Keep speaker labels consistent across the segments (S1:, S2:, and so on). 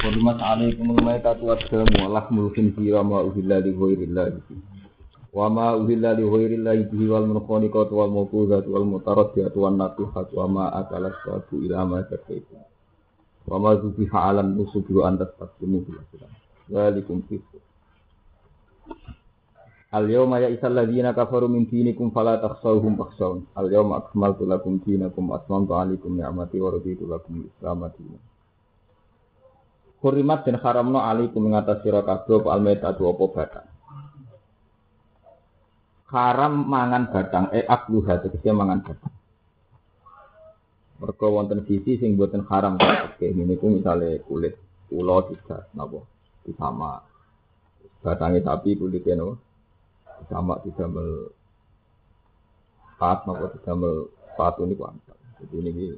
S1: Hurmat alaikum al-maitatu wa lahmul khinzir wa ma uhilla li ghairillah wa ma uhilla li ghairillah bihi wal munkhaniqatu wal mawqudatu wal mutaraddiyatu wan natihatu wa ma akalas sabu ila ma zakaitu wa ma zubiha alam nusubi wa antas taslimu bil aslam walikum fisq Al yawma ya isal ladzina kafaru min dinikum fala takhshawhum fakhshawun. Al yawma akmaltu lakum dinakum wa atmamtu alaikum ni'mati wa raditu lakum al-islam dinan. Kurimat dan haramno alaikum mengatas sira kabeh apa almaitatu apa batang. Haram mangan batang eh akluha tegese mangan batang. Mergo wonten sisi sing boten haram oke niku misale kulit ula tidak napa disama batangnya sapi kulitnya napa sama didamel pat napa didamel sepatu niku angsal. Jadi ini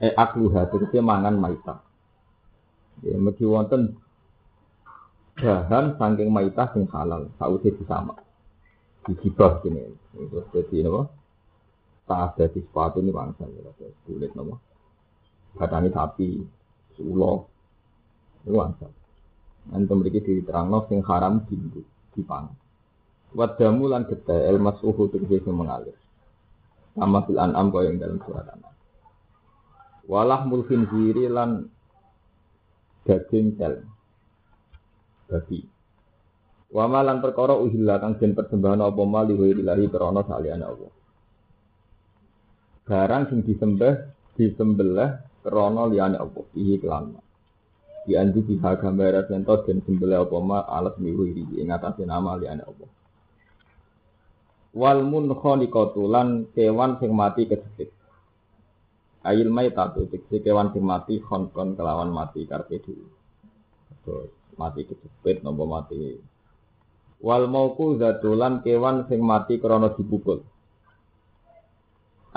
S1: eh akluha tegese mangan maita. Ya mesti wonten bahan saking maita sing halal sausé disama. Disibah kene. Itu dadi napa? Tak dadi sepatu ini bangsa ya kulit napa? Batangnya sapi, ulo, itu angsal. Nanti memiliki diterangno sing haram di dipangan. Wadamu lan getih el masuhu tegese mengalir. Sama fil an'am kaya yang dalam surat an'am. Walah mulkin ziri lan daging tel. Babi. Wama lan perkara uhilla kang den persembahan apa mali wa ilahi krana saliyane Allah. Barang sing disembah disembelih krana liyane Allah. Iki kelan. Di andi biha gambar sentos dan sembelih apa ma alat miwi ing atase nama liyane Allah wal munkhaniqatu lan kewan sing mati. Ail maitatu tegese kewan sing mati khonkon kelawan mati karpe dhewe. Mati kejepit nopo mati. Wal mauku zatulan kewan sing mati krana dipukul.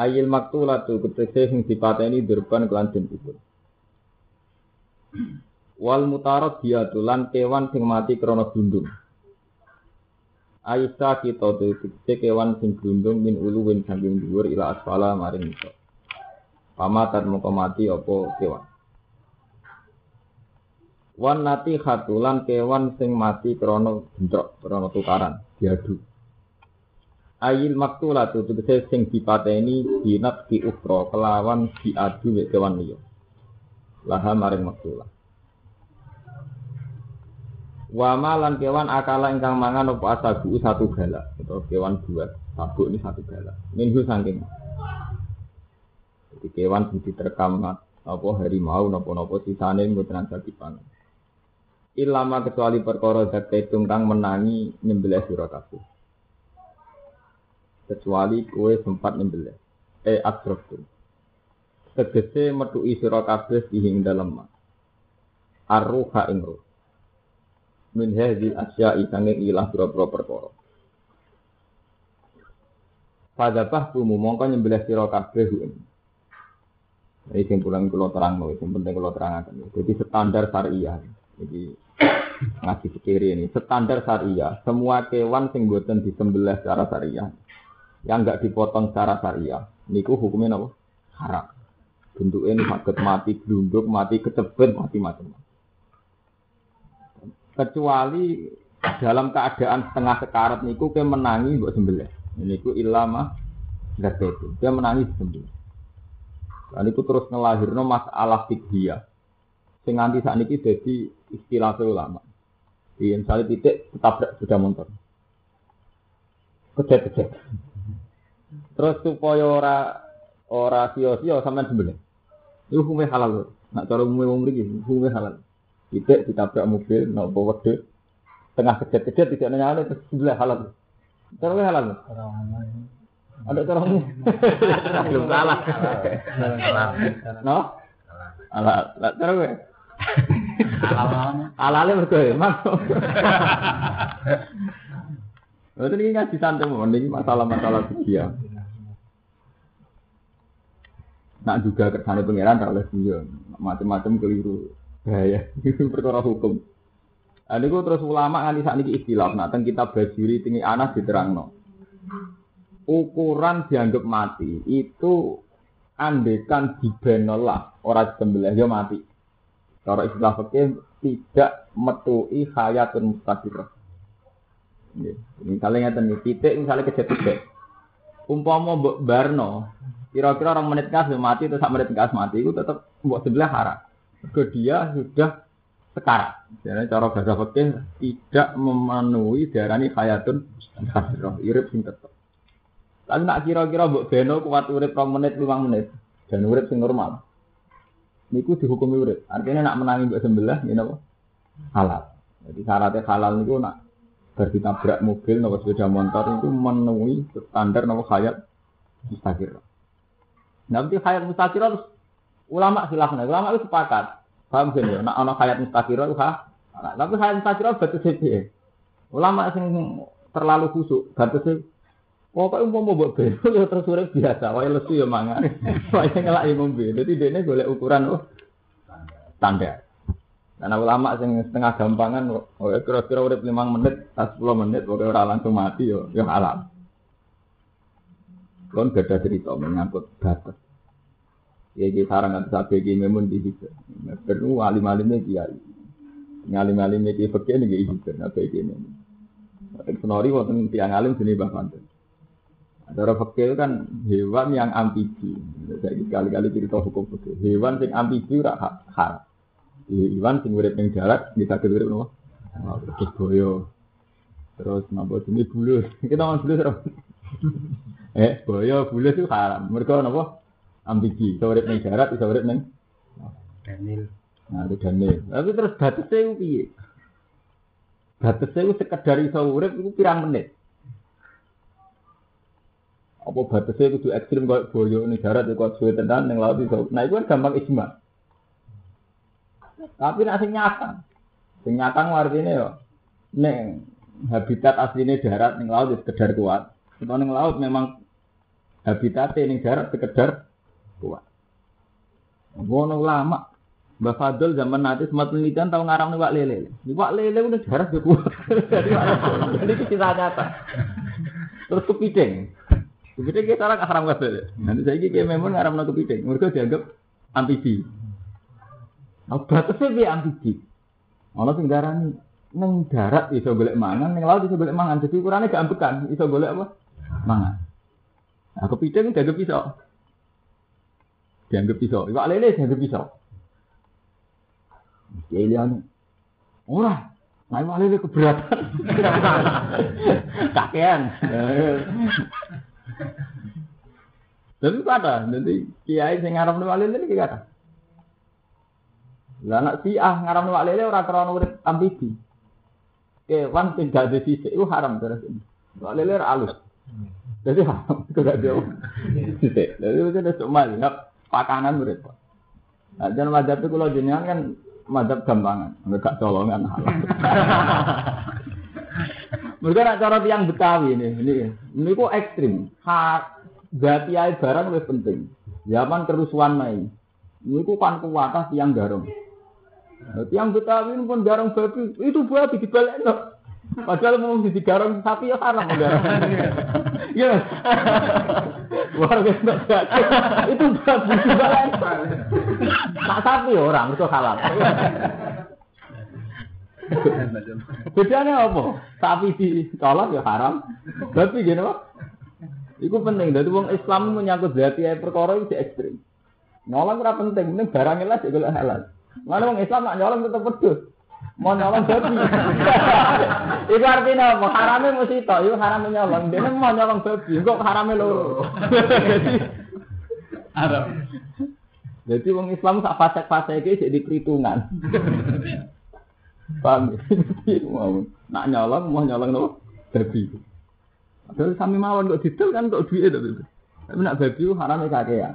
S1: Ail maktulatu tegese sing dipateni durban kelan den. Wal mutarad diatulan kewan sing mati krana gundung. Aisyah kita tegese kewan sing glundung min uluwin saking dhuwur ila asfala maring iso. Pamatan moko mati apa kewan. Wan nati khatulan kewan sing mati krana bentrok, krana tukaran, diadu. Ayil maktulatu tegese sing dipateni dinat di ukra kelawan diadu mek kewan liya. Laha maring maktulah. Wama lan kewan akala ingkang mangan apa asabu satu galak atau kewan dua sabuk ini satu galak. Minggu saking. Jadi kewan budi terekam apa harimau nopo sisane mboten saged dipangan. Ilama kecuali perkara zakaitum kang menangi nyembelih sira kabeh. Kecuali kue sempat nyembelih. Eh akroftum. Tegese metuki sira kabeh ing dalem. Arruha ing ruh min hadhil asya'i sanging ilah pira-pira perkara. Fadzabah tumu mongko nyembelih sira kabeh. Ini sing pulang kula terangno, sing penting kula terangaken. Jadi standar syariah. Jadi ngaji fikir ini standar syariah. Semua kewan sing boten disembelih secara syariah yang enggak dipotong secara syariah niku hukumnya apa? Haram. Bentuknya sakit mati glunduk, mati kecepet, mati macam-macam kecuali dalam keadaan setengah sekarat niku ke menangi buat sembelih. Niku ilama nggak itu. Dia menangi sembelih. Dan itu terus ngelahirno masalah fikih Sing nganti ini jadi istilah ulama. Di misalnya titik tetap sudah motor. Kejet-kejet. Terus supaya ora ora sio-sio sampean sembelih. Itu hukumnya halal. Nak cara umumnya umum ini hukumnya halal. Tidak ditabrak mobil, nopo wedhus. Tengah kejat-kejat tidak nanya terus sebelah halal. Cara halal. Ada cara belum salah. No? Halal. Lah cara gue. Halal mergo emang. Itu ini ngaji santai ini masalah-masalah dia. Nak juga kersane pangeran oleh dia macam-macam keliru. bahaya itu perkara hukum nah, ini terus ulama nganti saat ini istilah nah tentang kita bajuri tinggi anak diterangno ukuran dianggap mati itu andekan dibenolah orang sembelih dia mati kalau istilah fakir tidak metui hayatun mustaqirah. Misalnya ngeten iki, titik misalnya kejadian Umpama mbok barno, kira-kira orang menit gas mati atau sak menit gas mati itu tetap mbok sebelah haram. Ke dia sudah sekarang. Jadi cara bahasa fikih tidak memenuhi darani hayatun mustaqirah, irip sing tetep. Tapi nak kira-kira mbok beno kuat urip 2 menit 5 menit dan urip sing normal. Niku dihukumi urip. Artinya nak menangi mbok sebelah ngene apa? Halal. Jadi syaratnya halal niku nak berditabrak mobil nopo sepeda motor itu memenuhi standar nopo hayat mustaqir. Nanti hayat mustaqir terus ulama silahkan, ulama itu sepakat. Paham sih ya? Nak ono hayat mustaqir itu ha. Tapi hayat mustaqir batas sih. Ulama sing terlalu kusuk batasnya Pokoknya mau mau buat belo ya terus urip biasa, wae lesu ya mangan. Wae ngelak ya ngombe. Dadi dene golek ukuran oh standar. Karena ulama sing setengah gampangan oh, kira-kira urip 5 menit, 10 menit pokoknya ora langsung mati yo ya halal. Kon gada cerita menyangkut batas. Ya iki sarang kan sabe iki memun di situ. Perlu alim-alimnya kiai. Ngalim-alimnya kiai fakir nih iki apa iki ini. Senori wonten tiang alim sini Mbah Panten. Cara fakir kan hewan yang amfibi. Saya kali-kali cerita hukum fakir. Hewan yang amfibi ora haram. Hewan sing urip ning darat bisa urip nopo? Terus boyo. Terus napa ini bulus. Kita ngomong bulus ora? eh, boyo bulus itu haram. Mereka napa? Amfibi. Bisa urip ning darat, bisa urip ning Daniel. Nah, itu Daniel. Tapi terus batasnya itu piye? Batasnya itu sekedar iso urip itu pirang menit apa batasnya itu ekstrim kayak boyo ini darat itu kuat suwe tenan yang laut itu nah itu kan gampang isma tapi nasi nyata sing nyata artinya ya neng habitat aslinya darat neng laut itu sekedar kuat kalau neng laut memang habitatnya neng darat sekedar kuat Wono lama Mbak Fadl zaman nanti sempat penelitian tahu ngarang nih Wak Lele. Wak Lele udah darat gak kuat. Jadi cerita nyata. Terus kepiting. Kepiting kita orang haram kabeh. Nanti saya kayak memang ngaram no kepiting. Mereka dianggap amfibi. Nah, batasnya dia amfibi. Ono sing darani neng darat iso golek mangan, neng laut iso golek mangan. Jadi ukurannya gak ambekan, iso golek apa? Mangan. Nah, kepiting dianggap pisau. Dianggap pisau. Iwak lele dianggap pisau. Ya liane. Ora, Nah, iwak lele keberatan. Kakean. Itu ada, nanti kiai sing ngaram nuwak lele ini kata. Lah anak si ah ngaram nuwak lele orang krono urip ambibi. Kewan tidak ada sisi itu haram terus ini. Nuwak lele halus. Jadi haram, itu gak jauh. Sisi, jadi itu udah cuma lihat pakanan urip. Nah, jangan mazhab itu kalau jenengan kan mazhab gampangan, enggak colongan. Mereka nak cara tiang Betawi ini, ini, ini kok ekstrim. Hak gati air barang lebih penting. Zaman kerusuhan main. Ini kok kan kuatah tiang garong. Nah, tiang Betawi ini pun garong babi, itu babi dibalik no. Padahal mau di garong sapi ya haram garong. Ya. Luar biasa. Itu babi dibalik. Tak sapi orang itu halal. Bedanya apa? Sapi dicolok ya haram. Tapi gini kok. Iku penting. Jadi wong Islam menyangkut berarti ya perkara itu ekstrim. Nyolong ora penting, penting barangnya lah juga halal. Mana wong Islam nak nyolong tetap pedus. Mau nyolong babi. Iku artinya apa? Haramnya mesti to, itu haramnya nyolong. Dia mau nyolong babi, kok haramnya loro. Jadi haram. Jadi wong Islam sak fasek-fasek iki jadi perhitungan. Paham ya? mau nak nyolong mau nyolong nopo babi. Padahal sami mawon kok didol kan kok duit itu. Tapi nak babi haram ya.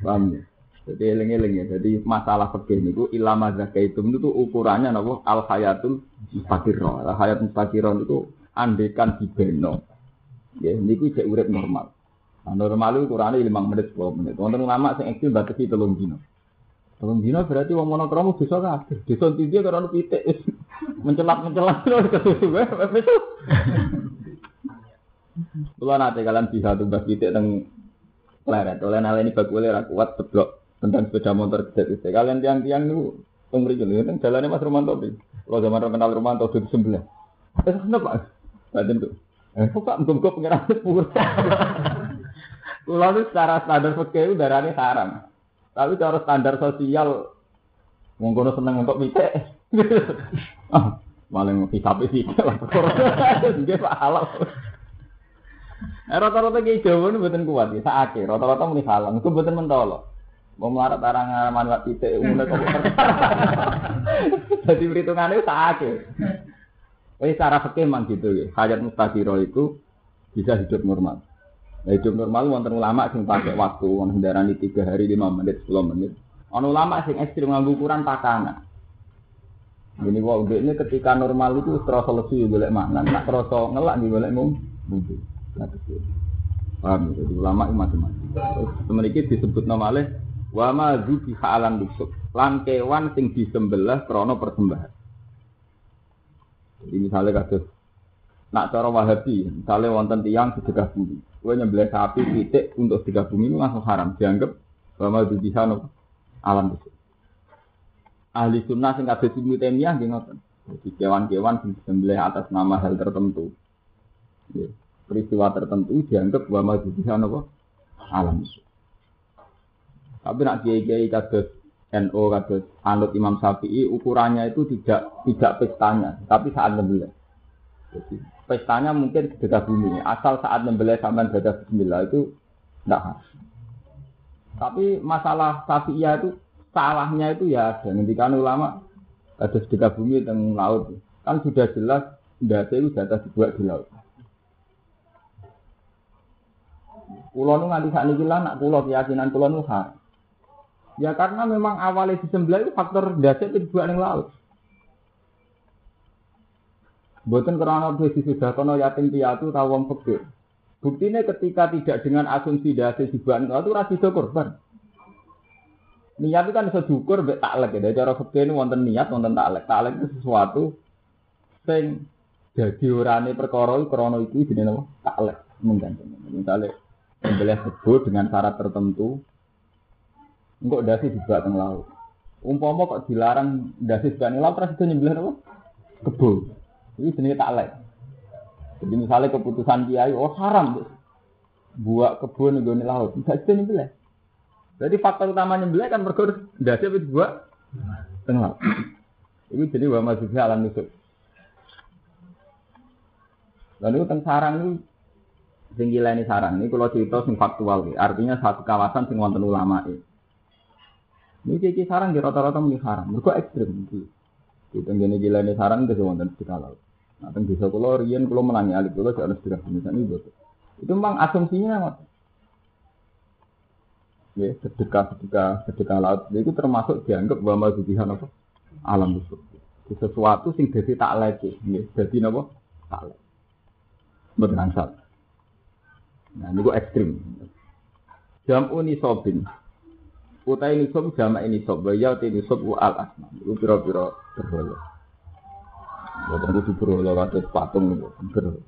S1: Paham ya? Jadi eling-eling ya. Jadi masalah fikih niku ilama zakaitum itu ukurannya nopo al hayatul mustaqirah. Al hayat mustaqirah itu andekan dibeno. Ya niku cek urip normal. Nah, normal itu ukurannya 5 menit 10 menit. Wonten ulama sing ekstrem batasi 3 dino. Tolong dino berarti wong monokromo bisa kabeh. Desa tinggi karo ono pitik mencelat-mencelat terus kesusu wae. Kula nate kalian bisa tugas pitik teng leret. Oleh nale ini bakule ra kuat seblok tentang sepeda motor gede Kalian tiang-tiang niku Teng mriki lho, ning dalane Mas Romanto iki. Kalau zaman kenal Romanto di sebelah. Eh, kenapa? Badan tuh. Eh, kok Pak muga-muga pengiran sepur. Kulo itu secara standar fikih darane haram. Tapi cara standar sosial wong kono seneng untuk mikir. ah, maling hisap sih. Nggih Pak halal. Eh, rata-rata ki Jawa ini buatan kuat ya, saake. Rata-rata muni halal, itu buatan mentolo. Mau melarat arang manfaat titik umumnya kok. Jadi perhitungannya saake. Tapi secara fikih gitu ya. Hayat mustaqiro itu bisa hidup normal. Nah, hidup normal wonten ulama sing pakai waktu wong hendarani 3 hari 5 menit 10 menit. Ono ulama sing ekstrim nganggo ukuran pakanan. Ini wau ini ketika normal itu terasa lesu golek mangan, nak terasa ngelak di golek mung. Nah, Paham ya? Jadi ulama itu macam-macam. Terus disebut namanya wa ma zubi halan nusuk. Lan kewan sing disembelih krana persembahan. Jadi misalnya kasus nak cara Wahabi, misalnya wonten tiang sedekah bumi. Gue nyembelih sapi titik untuk sedekah bumi itu langsung haram. Dianggap wa ma zubi halan alam nusuk. Ahli sunnah sing kabeh Ibnu Taimiyah nggih ngoten. Jadi kewan-kewan disembelih atas nama hal tertentu. Ya peristiwa tertentu dianggap bahwa majudihan apa alam tapi nak kiai kiai kados NO kados anut Imam Syafi'i ukurannya itu tidak tidak pestanya tapi saat membeli jadi pestanya mungkin sedekah bumi. Asal saat membeli sampai baca Bismillah itu tidak harus tapi masalah Syafi'iyah itu salahnya itu ya ada. Kan ulama ada sedekah bumi tentang laut. Kan sudah jelas tidak itu data dibuat di laut. Kulo nu nganti saat ini nak kulo keyakinan kulo nu Ya karena memang awalnya disembelih itu faktor dasar itu dua yang laut. Bukan karena sudah kono yatim piatu tahu wong fakir. Buktinya ketika tidak dengan asumsi dasar dibuat itu rasi korban. Niat itu kan bisa diukur tak taklek ya. Cara fakir ini wonten niat wonten taklek. Taklek itu sesuatu sing jadi orane perkara krono itu jenenge apa? Taklek menggantung. Misalnya Membelih kebo dengan syarat tertentu, enggak dasi juga teng laut. Umpama kok dilarang dasi juga teng laut, terus itu apa? Kebo. Ini jenis taklek. Jadi misalnya keputusan kiai, oh haram, buat kebun nih laut, tidak itu nyembelih. Jadi faktor utama nyembelih kan mereka dasi itu buat teng laut. Itu jadi wa masuknya alam nusuk. Lalu tentang sarang itu Sing ini saran ini kalau cerita sing faktual artinya satu kawasan sing wonten ulama ini. Ini cici sarang di rata-rata muni haram, mereka ekstrim iki. Di tenggene ini sarang itu wonten di kalau. Nah, teng desa kula riyen kula menangi alih kula jek ana misalnya itu. Itu memang asumsinya nggak Ya, sedekah sedekah sedekah laut itu termasuk dianggap bahwa mazubihan apa? Alam busuk. Sesuatu sing dadi tak lagi, ya, dadi napa? Tak lagi. Mboten angsal. Nah, ini ekstrim. Jam uni sobin. Utai ini sob jama ini sob. Bayau ini sob wa al asma. Itu berhala. Bukan itu berhala atau patung itu. Berhala.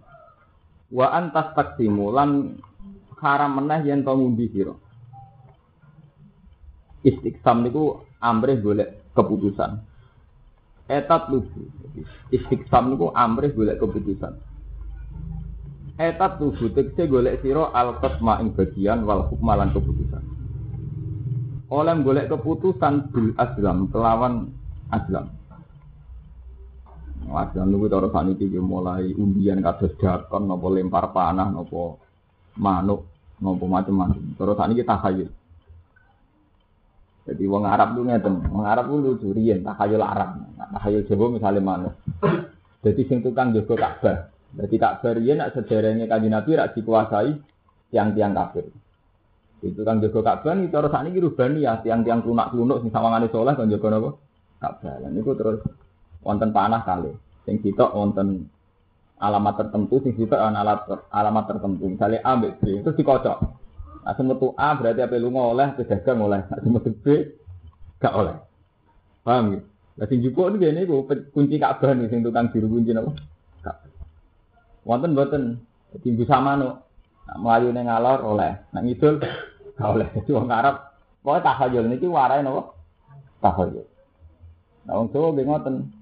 S1: Wa antas taksimu lan haram meneh yen to ngundi sira. Istiqsam niku amrih golek keputusan. Etat lugu. Istiqsam niku amrih golek keputusan. Etat tubuh tegese golek siro al qasma ing bagian wal hukma keputusan. Oleh golek keputusan bil aslam kelawan aslam. Aslam niku cara saniki mulai undian kados dakon napa lempar panah napa manuk napa macam-macam. Cara saniki takhayul. Jadi wong Arab tuh ngeten, wong Arab tuh lucu riyen takhayul Arab. Takhayul Jawa misalnya manuk. Jadi sing tukang jaga Ka'bah, jadi tak beri nak sederhana kanji Nabi rak dikuasai tiang-tiang kafir. Itu kan jaga Ka'bah nih terus saat ini rubani ya tiang-tiang lunak lunak sing sama ngane soleh kan jaga nopo Ka'bah. Dan itu terus wonten panah kali. Sing kita wonten alamat tertentu, sing kita alat alamat tertentu. Misalnya A, B, B, terus dikocok. Nah, semetu A berarti apa lu oleh, pedagang oleh. Nah, semetu B gak oleh. Paham gitu? Nah, sing jupuk ini gini, kunci Ka'bah nih, sing tukang juru kunci nopo. Wonten mboten timbu sama no. Nak melayu ning ngalor oleh, nak ngidul gak oleh. Jadi wong Arab pokoke tahayul niki warai napa? Nah, wong Jawa nggih.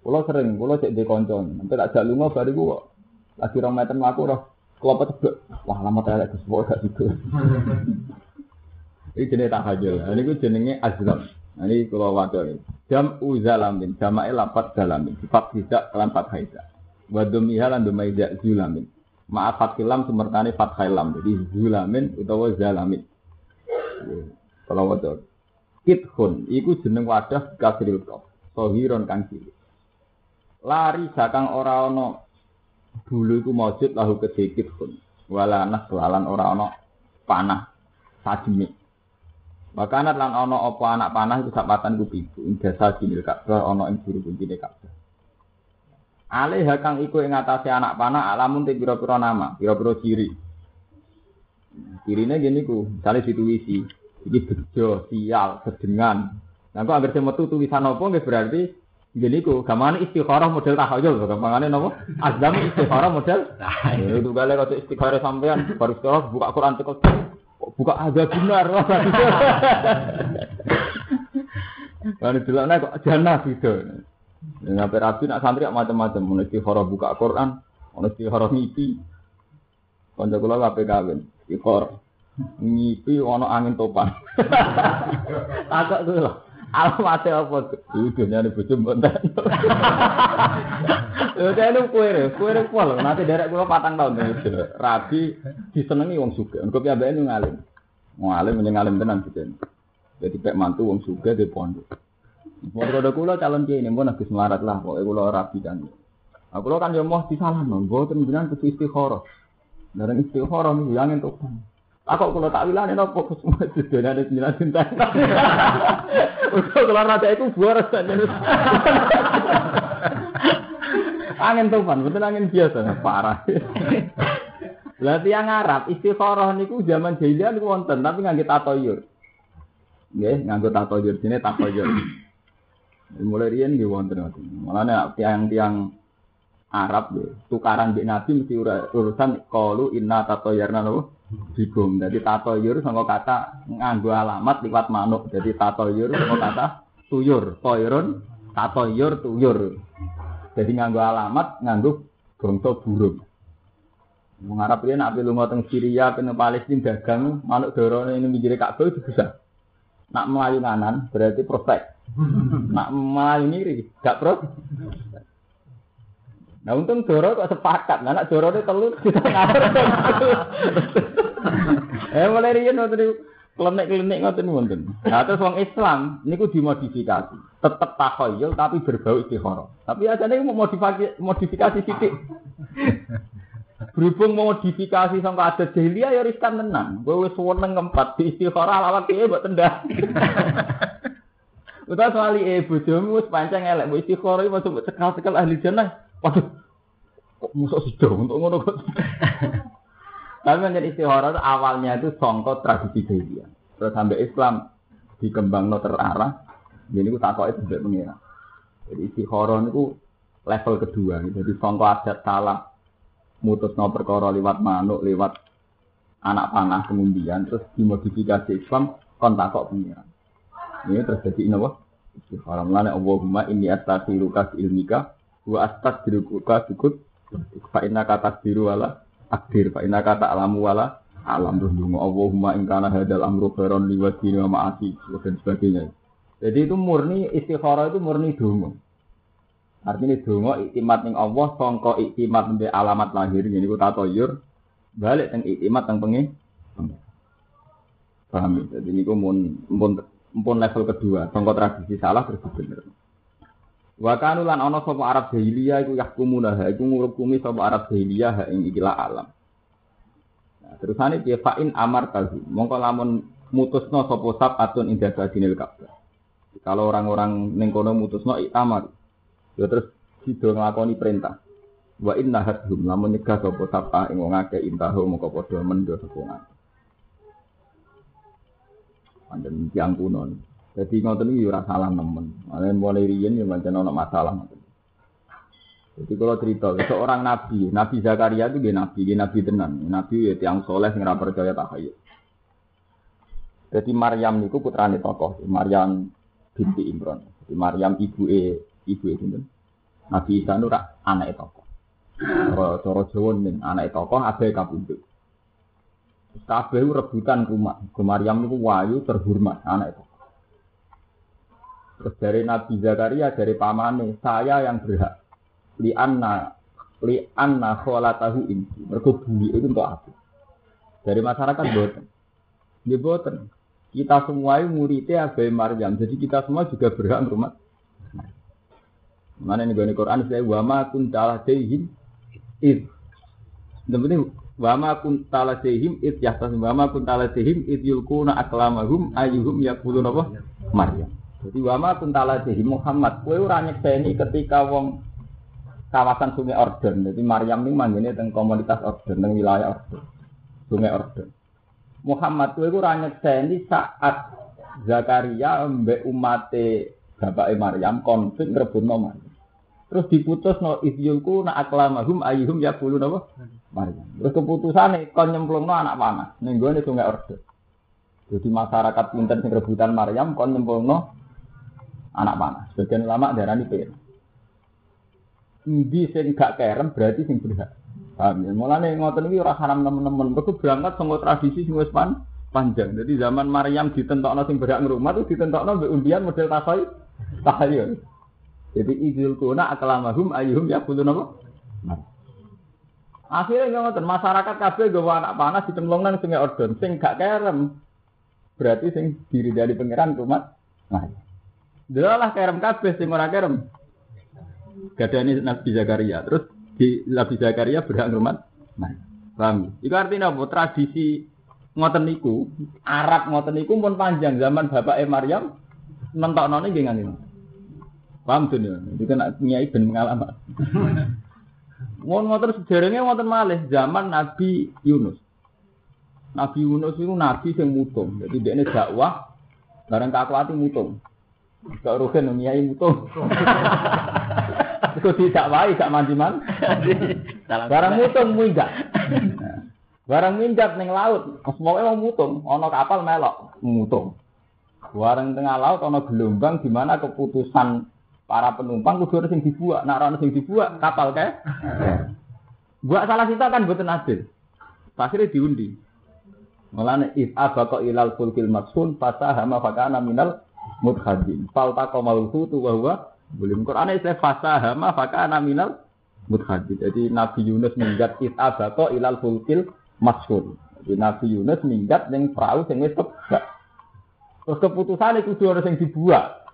S1: Kula sering, kula cek di kanca, nanti tak jak lunga bari kok lagi rong meter mlaku roh kelopet tebek. Wah, lama tak Gus gak gitu. Ini jenis tahajul. Ini ku jenenge azlam. Nah, ini kalau wakil Jam uzalamin, jama'i lapat zalamin. Sifat tidak kelan fathaiza. Wadumiha lan dumaiza zulamin. Ma'af fathilam semertani fathailam. Jadi zulamin utawa zalamin. Kalau wakil. Kithun, iku jeneng wadah kasril kof. Sohiron kang cilik. Lari sakang ora ana dulu iku maujud lahu kedikit pun. Wala selalan ora ana panah sajemi. Makanat lan ana apa anak panah iku sapatan ku pitu. Ing dasa jinil Ka'bah ana ing juru kuncine Ka'bah. Alih kang iku ing anak panah alamun te pira-pira nama, pira-pira ciri. Cirine gini ku, misalnya dituwisi, iki bejo, sial, sedengan. Nah, kok agar metu tulisan apa nggih berarti Jadi ku gamane istikharah model tahayul, gampangane napa? Azam istikharah model. Ya itu gale kok istikharah sampean baru sekolah buka Quran tekel buka aja benar. Kan delokne kok jannah gitu. Ngape rapi nak santri macam-macam, mun istikharah buka Quran, ono istikharah ngipi. Kanca kula kabeh kawin, istikharah ngipi ono angin topan. Takok kuwi lho. Alamate apa? Iki dunyane bojo mbonten. Lha kene kuwi, kuwi kuwi nanti derek kula patang tahun Rabi disenengi wong sugih. Engko piyambake nu ngalim. Ngalim menyang ngalim tenan gitu. Jadi pek mantu wong sugih di pondok. Pondok kula calon kiai ini pun habis melarat lah, pokoknya kula rabi kan. Aku lo kan yo mau disalah, mboten jenengan kudu istikharah. Dari istikharah niku yang entuk. Aku kalau tak wilane nopo semua sedonya ada sembilan cinta. Untuk keluar rada itu saja. angin tufan, betul angin biasa, parah. Lah yang Arab istikharah niku zaman jahiliyah niku wonten, tapi nganggo tatoyur. Nggih, nganggo tatoyur sini tatoyur. Mulai riyen nggih wonten ngoten. Mulane tiang-tiang Arab ya, tukaran di Nabi mesti urusan kalu inna tatoyarna nopo bigum. Jadi tatoyur sama kata nganggo alamat liwat manuk. Jadi tatoyur sama kata tuyur, toyrun, tatoyur, tuyur. Jadi nganggo alamat nganggo bangsa burung. Mengharap dia nak lu teng Syria, teng Palestina dagang, manuk dorone ini mikire Ka'bah itu bisa. Nak melayu kanan berarti prospek. Nak melayu kiri gak pro. Nah untung Doro kok sepakat, nah, anak Doro itu telur kita ngawur. eh mulai riyen ngoten klenik-klenik ngoten wonten. Nah terus wong Islam niku dimodifikasi. Tetep takhayul tapi berbau istikharah. Tapi ajane mau modifikasi modifikasi sithik. Berhubung modifikasi sampai ada jahiliyah ya riskan tenan. Gue wis seneng ngempat di istikharah lawat piye mbok tendang. Udah soal e bojomu wis pancen elek mbok iki masuk cekal-cekal ahli. Waduh, kok musuh sih untuk ngono kok. Tapi menjadi istihara itu awalnya itu songkot tradisi jahiliyah. Terus sampai Islam dikembang no terarah. Jadi itu takut itu tidak mengira. Jadi istihara itu level kedua. Jadi songkot adat salah. Mutus no perkara lewat manuk, lewat anak panah kemudian terus dimodifikasi Islam kon takut pengiran. Ini terjadi ini apa? Istihara melane Allahumma inni astaghfiruka ilmika wa astaghfiruka sukut fa inna kata biru wala akdir fa inna kata alamu wala alam terus dungo Allahumma in kana hadal amru khairan li wajhi wa ma'asi dan sebagainya. Jadi itu murni istikharah itu murni dungo. Artinya dungo iktimat ning Allah sangka iktimat nembe alamat lahir ini ku tatoyur balik teng iktimat teng pengi. Paham ya? Jadi ini mun mun level kedua, sangka tradisi salah terus bener. Wa kanu lan ana sapa Arab jahiliyah iku yahkumuna ha iku ngurukumi sapa Arab jahiliyah ing ikilah alam. Nah, terusane piye fa in amar tahu. Mongko lamun mutusno sapa sab atun inda dinil Ka'bah. Kalau orang-orang ning kono mutusno amar. Ya terus sido nglakoni perintah. Wa inna hadhum lamun nyegah sapa sab ing wong akeh intahu mongko padha mendo sapa ngake. Panjen tiang kuno. Jadi ngoten iki ora salah nemen. Mane mulai riyen ya pancen ana masalah Jadi kalau cerita seorang nabi, Nabi Zakaria itu dia nabi, dia nabi tenan, nabi ya tiang soleh yang percaya takhayul. Jadi Maryam niku putrane tokoh, Maryam binti Imran. Di Maryam ibu e ibu e sinten? Nabi Isa nu rak anake tokoh. Cara cara Jawa ning anake tokoh abe kapundhut. Kabeh rebutan rumah. Ke Maryam niku wayu terhormat anak itu. Terus dari Nabi Zakaria dari pamane, saya yang berhak. Li anna li anna kholatahu inti. Mergo bumi itu untuk aku. Dari masyarakat boten. Dia boten. Kita semua muridnya Abai Maryam. Jadi kita semua juga berhak rumah. Mana nih gue Quran saya wama kuntalah dehim id. Yang Wama kun talasihim it yahtas wama kun talasihim it yulkuna aklamahum ayuhum yakulun apa? Maryam. Jadi wama kun talasihim Muhammad kowe ora nyekseni ketika wong kawasan Sungai Orden. Jadi Maryam ini manggilnya tentang komunitas Orden, tentang wilayah Orden. Sungai Orden. Muhammad kowe ora nyekseni saat Zakaria mbek umate bapake Maryam konflik rebutno Maryam. Terus diputus no isyulku na aklamahum ayuhum ya bulu apa? Maryam. Terus keputusan kon nyemplung no anak panah. Ning gue sungai orde. Jadi masyarakat pinter sing rebutan Maryam kon nyemplung no anak panah. Sebagian ulama darah ini pir. Ndi sing gak kerem berarti sing berhak. Paham ya? Mulane ngoten iki ora haram temen-temen. Mergo berangkat saka tradisi sing wis pan panjang. Jadi zaman Maryam ditentokno sing berhak ngrumah itu ditentokno mbek undian model tasoy tahayyul. Jadi idul kuna aklamahum ayuhum ya kudu napa? Akhirnya ngoten masyarakat kabeh gawa anak panas ditemlong nang sungai Ordon sing gak kerem. Berarti sing diri dari pangeran rumah. Nah. Delalah kerem kabeh sing ora kerem. Gadani Nabi Zakaria. Terus di Nabi Zakaria berhak rumah. Nah. Paham? Iku artinya apa? Tradisi ngoten niku, Arab ngoten niku pun panjang zaman bapak Maryam nentokno nggih ngene. Paham tuh ya? Itu kan nyai ben pengalaman. Ngon ngoten sejarahnya ngoten malih zaman Nabi Yunus. Nabi Yunus itu nabi yang mutung. Jadi dia ini dakwah bareng kakuati mutung. Gak rugen nyai mutung. Itu tidak wae gak mandiman. Barang mutung minggat. Barang minggat ning laut, semoga mau mutung, ana kapal melok mutung. Barang tengah laut ana gelombang di mana keputusan para penumpang kudu harus yang dibuat. Nak orang yang dibuat kapal kayak. Buat salah kita kan buatan adil. Akhirnya diundi. Mulane if abqa ilal fulkil maksun fasahama fakana minal mudhadin. Falta qamal hutu wa huwa belum Quran istilah fasahama fakana minal mudhadin. Jadi Nabi Yunus minggat if abqa ilal fulkil maksun. Jadi Nabi Yunus minggat ning perahu sing wis Terus keputusan itu harus yang dibuat.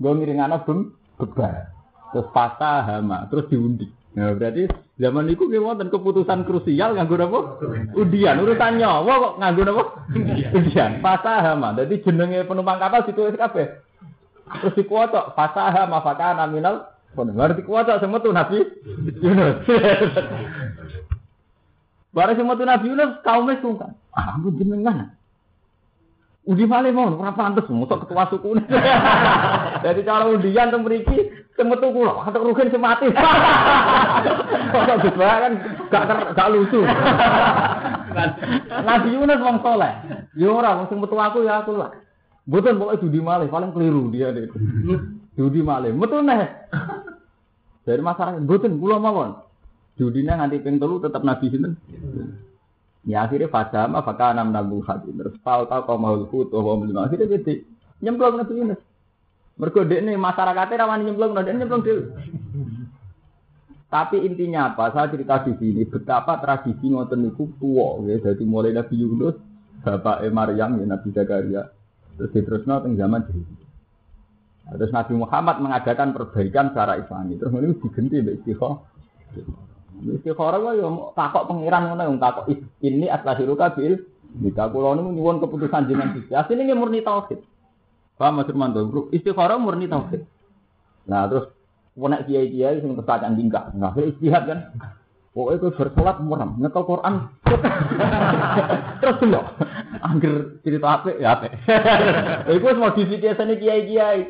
S1: Gue ngiringana bem beban. Terus patah hama, terus diundi. Nah, berarti zaman itu kita wonten keputusan krusial nganggo apa? Undian. Urusan nyawa kok nganggo apa? Undian. Patah hama. Jadi jenenge penumpang kapal ditulis kabeh. Terus dikuotok patah hama fakana minal Benar semua tuh Nabi Yunus. Barang semua tuh Nabi Yunus kaumnya sungkan. Ah, ampun jenengan. Undi malih mau ora pantes mutok ketua suku. Jadi cara undian teng mriki semetu kula, kata rugen semati. Kok gitu kan gak gak lucu. Nabi Yunus wong soleh. Ya ora wong sing metu aku ya aku lah. Mboten pokoke judi malih paling keliru dia itu. Judi malih. Metu neh. Dari masyarakat mboten kula mawon. Judine nganti ping telu tetap Nabi sinten? Ya akhirnya fajama maka enam nabu hati terus tahu tahu kau mau luput oh mau akhirnya jadi nyemplung nabi Yunus. Mereka ini masyarakatnya rawan nyemplung, nanti nyemplung dulu. Tapi intinya apa? Saya cerita di sini betapa tradisi ngoten itu tua, ya. Jadi mulai Nabi Yunus, Bapak Maryam, ya Nabi Zakaria, terus diterusno teng zaman jadi. Terus Nabi Muhammad mengadakan perbaikan secara Islami. Terus ini diganti mbek istiqomah. Istikharah wae yo takok pangeran ngono yang takok ini atlahiruka bil Jika kula niku nyuwun keputusan jenengan Gusti. Asline nggih murni tauhid. Paham Mas Firmanto? Istikharah murni tauhid. Nah, terus nek kiai-kiai sing kesacan tingkah. Nah, istihad kan. Pokoknya gue bersolat muram, nyetel Quran. Terus dulu, angger cerita apa ya apa. Itu mau modifikasi kiai-kiai.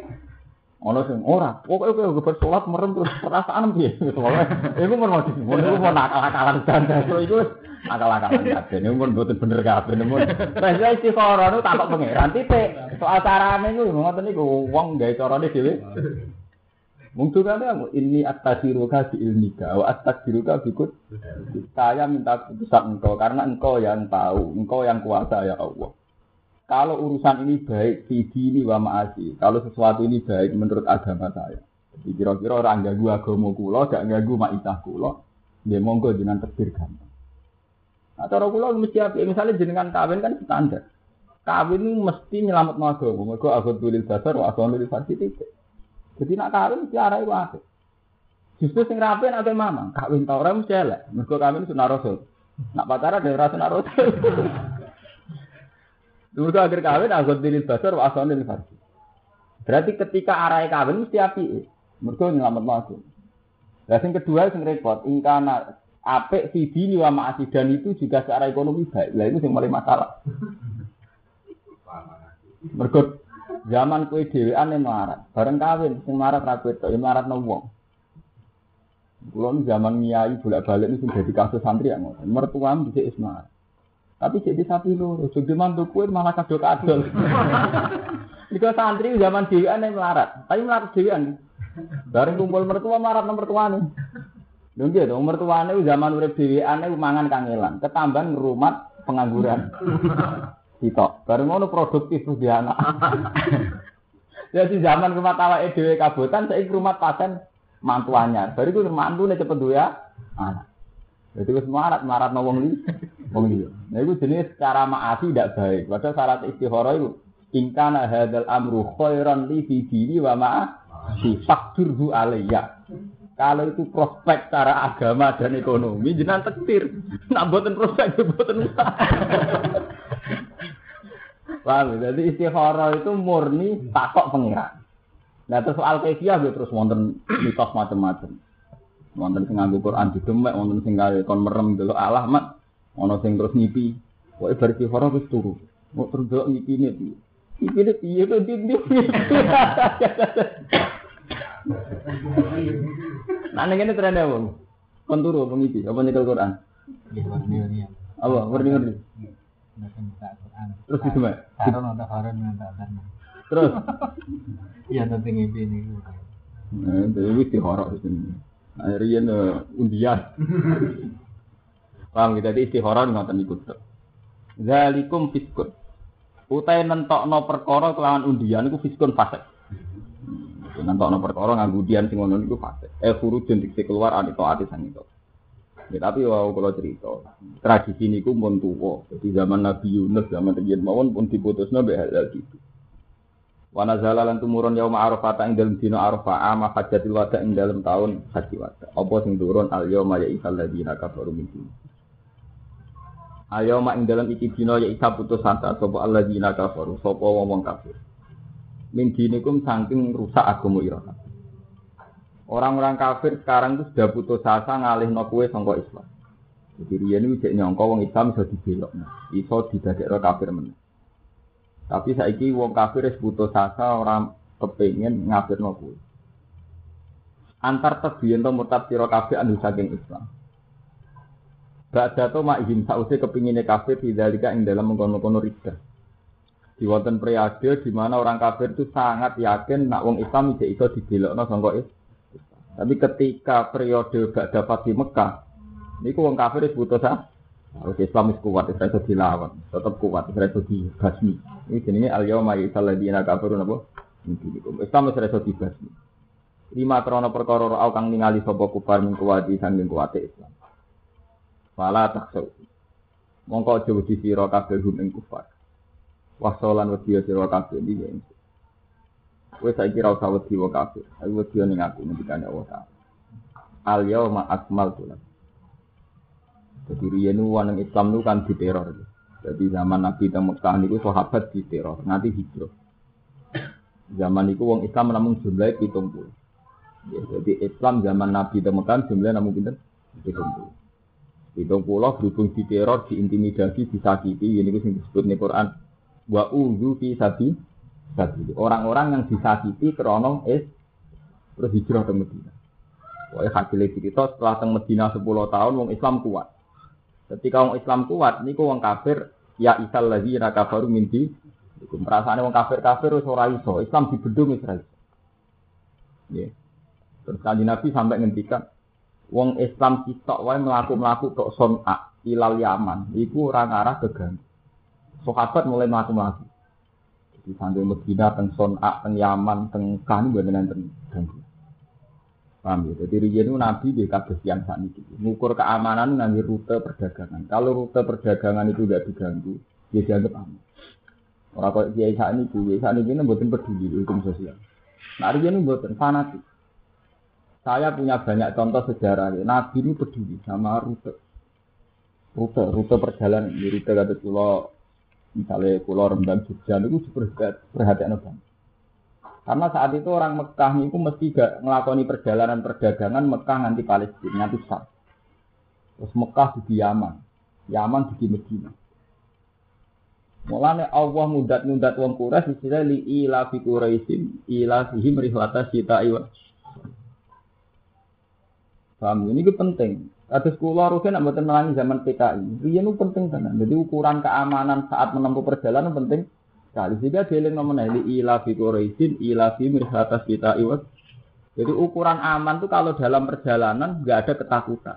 S1: Ono sing ora, pokoke kowe geber salat merem terus perasaan piye? Iku mun mau dimono iku mau nakal-nakalan ganda. Iku akal-akalan kabeh. Niku mun mboten bener kabeh. Mun rasa istikhara niku takok pangeran titik. Soal carane niku ngoten niku wong gawe carane dhewe. Mungkin kan ini atasiruka di ilmika, wa atasiruka bikut. Saya minta keputusan engkau karena engkau yang tahu, engkau yang kuasa ya Allah. Kalau urusan ini baik, fidi ini wa ma'asi. Kalau sesuatu ini baik menurut agama saya. Jadi kira-kira orang ganggu agama kula, gak ganggu ma'isah kula, dia monggo dengan terbir gampang. Nah, cara kula mesti apa? Misalnya jenengan kawin kan standar. Kawin ini mesti nyelamat agama. Mereka agama tulis dasar, agama tulis titik. Jadi nak kawin mesti arah itu ada. Justru sing rapi ada mama. Kawin tau orang mesti elek. Mereka kawin sunah rasul. Nak pacaran dari rasa rasul. Dulu akhir kawin aku diri basar wa asal farsi. Berarti ketika arah kawin mesti api. Mereka nyelamat masuk. Dan yang kedua yang repot, ingkana apik fidi wa ma'asi dan itu juga secara ekonomi baik. Lah itu yang paling masalah. Mereka zaman kue yang marat, bareng kawin, sing marat rakyat, itu, yang marat wong. Kulo zaman nyai bolak-balik ini sudah jadi kasus santri yang mertua bisa ismar. Tapi jadi sapi loro, jadi mantu kue malah kado kadol. Jika santri zaman dewan yang melarat, tapi melarat dewan. Bareng kumpul mertua marat nomor tua nih. Dong gitu, mertua nih zaman urip dewan nih mangan kangelan, ketambahan rumah pengangguran. Kita, bareng ngono produktif tuh dia anak. Jadi zaman rumah tawa edw kabutan, saya rumah paten mantuannya. Baru itu mantu nih cepet ya, anak. Jadi wis marat marat no wong li, wong liya. Nah itu jenis cara maasi tidak baik. Padahal syarat istihara itu ingkana hadal amru khairan li fi dini wa ma'a si fakturhu alayya. Kalau itu prospek cara agama dan ekonomi jenengan tektir. Nak boten prospek boten usah. Paham? Ya? Jadi istihara itu murni takok pengiran. Nah terus soal kefiah terus wonten mitos macam-macam. Wonten sing nganggo Quran didemek, wonten sing gawe kon merem delok Allah mat, ana sing terus ngipi. Pokoke bar istihara wis turu. Mau terus delok ngipine piye? Ngipine piye kok ndi Nah ning kene trene wong. Kon turu apa ngipi? Apa nyekel Quran? Apa? Ngerti-ngerti. Terus didemek. Terus
S2: Iya nanti ngipi ini.
S1: Nah, itu istihara sini. Rian uh, undian. Paham kita di istihara ngoten ikut. Zalikum fiskun. Utai nentokno perkara kelawan undian iku fiskun fasik. Hmm, nentokno perkara nganggo undian sing ngono niku fasik. Eh khurujun dikse keluar anito ati sang itu. Ya, tapi wow kalau cerita tradisi niku pun tuwa. Jadi zaman Nabi Yunus zaman riyen mawon pun diputusno mbek hal gitu. Wa nazala lan tumurun yauma arafah ing dalem dina arafah ama hajatil wada ing dalem taun haji wada. Apa sing turun al yauma ya isal ladina kafaru min din. Al yauma ing dalem iki dina ya isa putus asa sapa alladzina kafaru sapa wong kafir. Min dinikum saking rusak agama ira Orang-orang kafir sekarang itu sudah putus asa ngalihno kowe sangka Islam. Jadi riyen iki cek nyangka wong Islam iso dibelokno, iso didadekno kafir meneh. Tapi saiki wong kafir wis putus asa ora kepengin ngafirno kuwi. Antar tebiyen to murtad sira kabeh anu saking Islam. Ba'da to ihim sause kepingine kafir dzalika ing dalam mengkono-kono rida. Di wonten periode di mana orang kafir itu sangat yakin nak wong Islam tidak iso dibelokno sangka. Tapi ketika periode gak dapat di Mekah, niku wong kafir wis putus asa. Harus Islam itu kuat, itu dilawan, tetap kuat, itu dibasmi. Ini jenenge al yauma yusal ladina kafirun apa? Islam itu di dibasmi. Lima krono perkara au kang ningali sapa kufar min kuwati sanging kuwate Islam. Fala taksau. Mongko aja wedi sira kabeh hum ing kufar. Wasolan wedi sira kabeh iki. Wes saiki ra usah wedi wa kafir. Aku wedi ning aku ngendikane Allah. Al jadi riyen wong Islam itu kan diteror. Jadi zaman Nabi di Mekah niku sahabat diteror, nanti hijrah. Zaman itu wong Islam namun jumlahnya pitung puluh. Ya, jadi Islam zaman Nabi di Mekah jumlahnya namun pinter pitung puluh. Pitung puluh berhubung diteror, diintimidasi, disakiti. Ini yang disebut di Quran. Wa uzu fi sabi sabili. Orang-orang yang disakiti krono is terus hijrah ke Medina. Wah, hasilnya cerita setelah teng Medina 10 tahun wong Islam kuat. Ketika wong Islam kuat, niku wong kafir ya isal lagi kafaru minti. Iku perasaane wong kafir-kafir wis ora iso, Islam dibedung iso. Nggih. Terus kanjeng Nabi sampai ngendikan wong Islam sitok wae mlaku-mlaku tok son'a ilal Yaman, iku ora ngarah keganggu. Sahabat mulai mlaku-mlaku. Jadi sampai Medina teng son'a, teng Yaman, teng kan enten ganggu. Paham ya? Jadi riyen itu Nabi di kabeh yang saat ini. Ngukur keamanan nanti rute perdagangan. Kalau rute perdagangan itu tidak diganggu, dia dianggap aman. Orang kok kiai saat ini, kiai saat ini buatin peduli hukum sosial. Nah riyen itu buatin fanatik. Saya punya banyak contoh sejarah. Ya. Nabi ini peduli sama rute. Rute, rute perjalanan. Di rute kata pulau, misalnya pulau Rembang Jogja itu perhatian banget. Karena saat itu orang Mekah itu mesti gak ngelakoni perjalanan perdagangan Mekah nanti Palestina, nanti Sam. Terus Mekah di Yaman, Yaman di Medina. Mulane Allah mudat-mudat wong Quraisy istilah li ila fi Quraisyin ila fihim rihlata sita iwa. Paham ini itu penting. Atas kula rugen nak melangi zaman PKI. Riyen penting tenan. Jadi ukuran keamanan saat menempuh perjalanan penting sekali. Jika dieling nomor li ila fi Quraisyin ila fi rihlata sita iwa. Jadi ukuran aman itu kalau dalam perjalanan nggak ada ketakutan.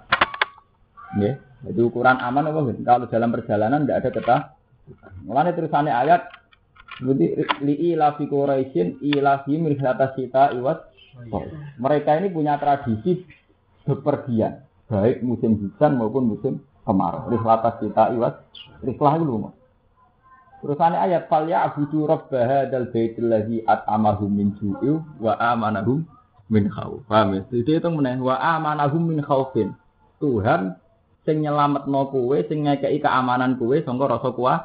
S1: Ya, jadi ukuran aman apa? Kalau dalam perjalanan nggak ada ketakutan. Mulane terusane ayat Berarti li ila fi Quraisyin ila fi mirhata sita iwat. Mereka ini punya tradisi bepergian, baik musim hujan maupun musim kemarau. Rihlata sita iwat. Rihlah loh. Terusane ayat fal ya abudu rabb hadzal baitil ladzi at'amahum min ju'i wa amanahum min khauf. Paham ya? Jadi itu meneh wa amanahum min khaufin. Tuhan sing nyelametno kowe, sing ngekeki keamanan kowe sangka rasa kuat.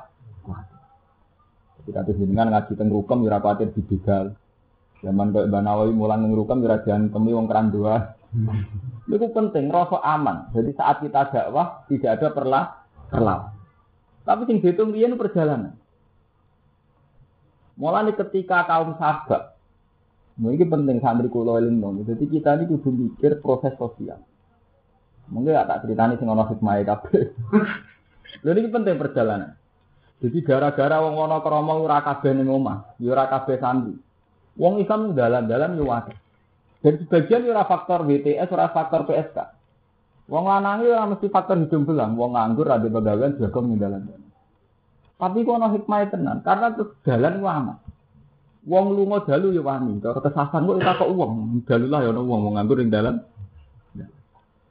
S1: Kita tuh dengan ngaji teng rukem ora kuatir dibegal. Zaman kok Mbak Nawawi mulang teng rukem ora temi wong keran dua. Itu penting rasa aman. Jadi saat kita dakwah tidak ada perlah perlah. Tapi sing dihitung riyen perjalanan. Mulai ketika kaum sahabat, ini penting santri kulo eling dong. Jadi kita ini kudu mikir proses sosial. Mungkin gak tak ceritani sing ono hikmah kabeh. Lha ini penting perjalanan. Jadi gara-gara wong ana krama ora kabeh ning omah, ya ora kabeh santri. Wong Islam dalan-dalan yo akeh. Dan sebagian ora faktor WTS, ora faktor PSK. Wong lanang ora mesti faktor hidung belang, wong nganggur ada pegawean jago ning dalan-dalan. Tapi kok ana hikmah tenan, karena terus dalan ku aman. Wong lunga dalu ya wani, cara kesasan kok ora kok wong, dalu lah ya ana wong wong nganggur ning dalan.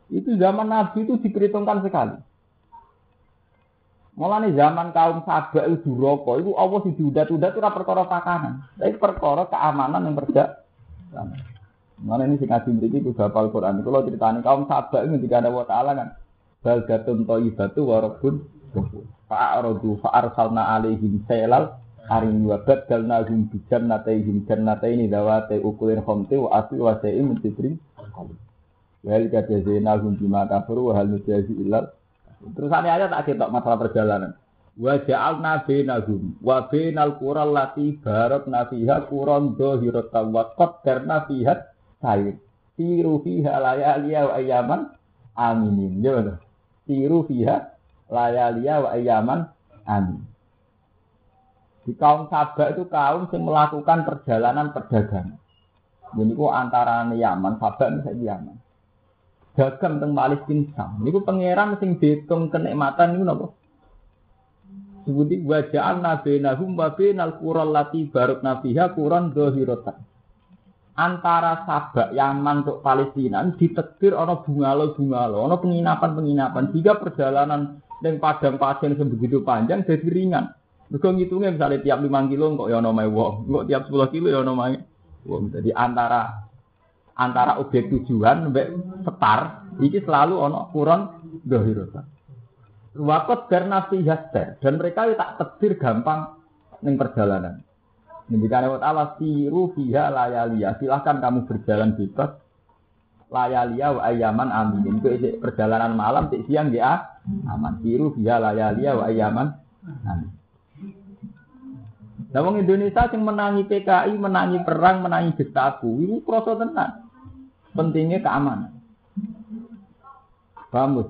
S1: Itu zaman Nabi itu diperhitungkan sekali. Mulane zaman kaum sabak itu duraka, itu Allah sing diudat-udat ora perkara pakanan. Tapi perkara keamanan yang perda. Mana ini sing ngaji mriki kudu hafal Quran. Kalau ceritanya kaum sabak itu ketika ada wa taala kan baldatun thayyibatu wa fa'aradu fa'arsalna alaihim sailal arim wa badalnahum bi jannatayhim jannataini dawati ukulin khamti wa asli wa sa'im min sidrin Wal kadzainahum bima kafaru wa hal nujazi illal Terus ada ayat tak kita masalah perjalanan. Wa ja'alna bainahum wa bainal qura allati barakna fiha quran dhahiratan wa qaddarna fiha sayr. Siru fiha layaliya wa ayaman aminin. Ya. Siru fiha layaliya wa ayaman amin. Di kaum Sabak itu kaum yang melakukan perjalanan perdagangan. Jadi ku antara Yaman, Sabak misalnya Yaman dagang teng Palestina Sam. Niku pangeran sing dihitung kenikmatan niku napa? Sebuti waja'al nabinahum wa binal qural lati barokna fiha quran dhahiratan. Antara Sabak Yaman untuk Palestina ditekdir ana bungalo-bungalo, ana penginapan-penginapan. Jika perjalanan ning padang pasir sebegitu panjang jadi ringan. Mergo ngitungnya misalnya tiap 5 kilo kok ya ana mae wong, kok tiap 10 kilo ya ana mae wong. Jadi antara antara objek tujuan mbek setar iki selalu ono kurang dohirota. Wakot karena fihaster dan mereka tak tebir gampang ning perjalanan. Ngendikane wa ta'ala siru fiha layalia. Silahkan kamu berjalan bebas layalia wa ayaman amin. Itu perjalanan malam siang ya aman. Siru fiha layalia wa ayaman amin. Lah wong Indonesia sing menangi PKI, menangi perang, menangi Gestapo, iku krasa tenan. Pentingnya keamanan. Paham Bos?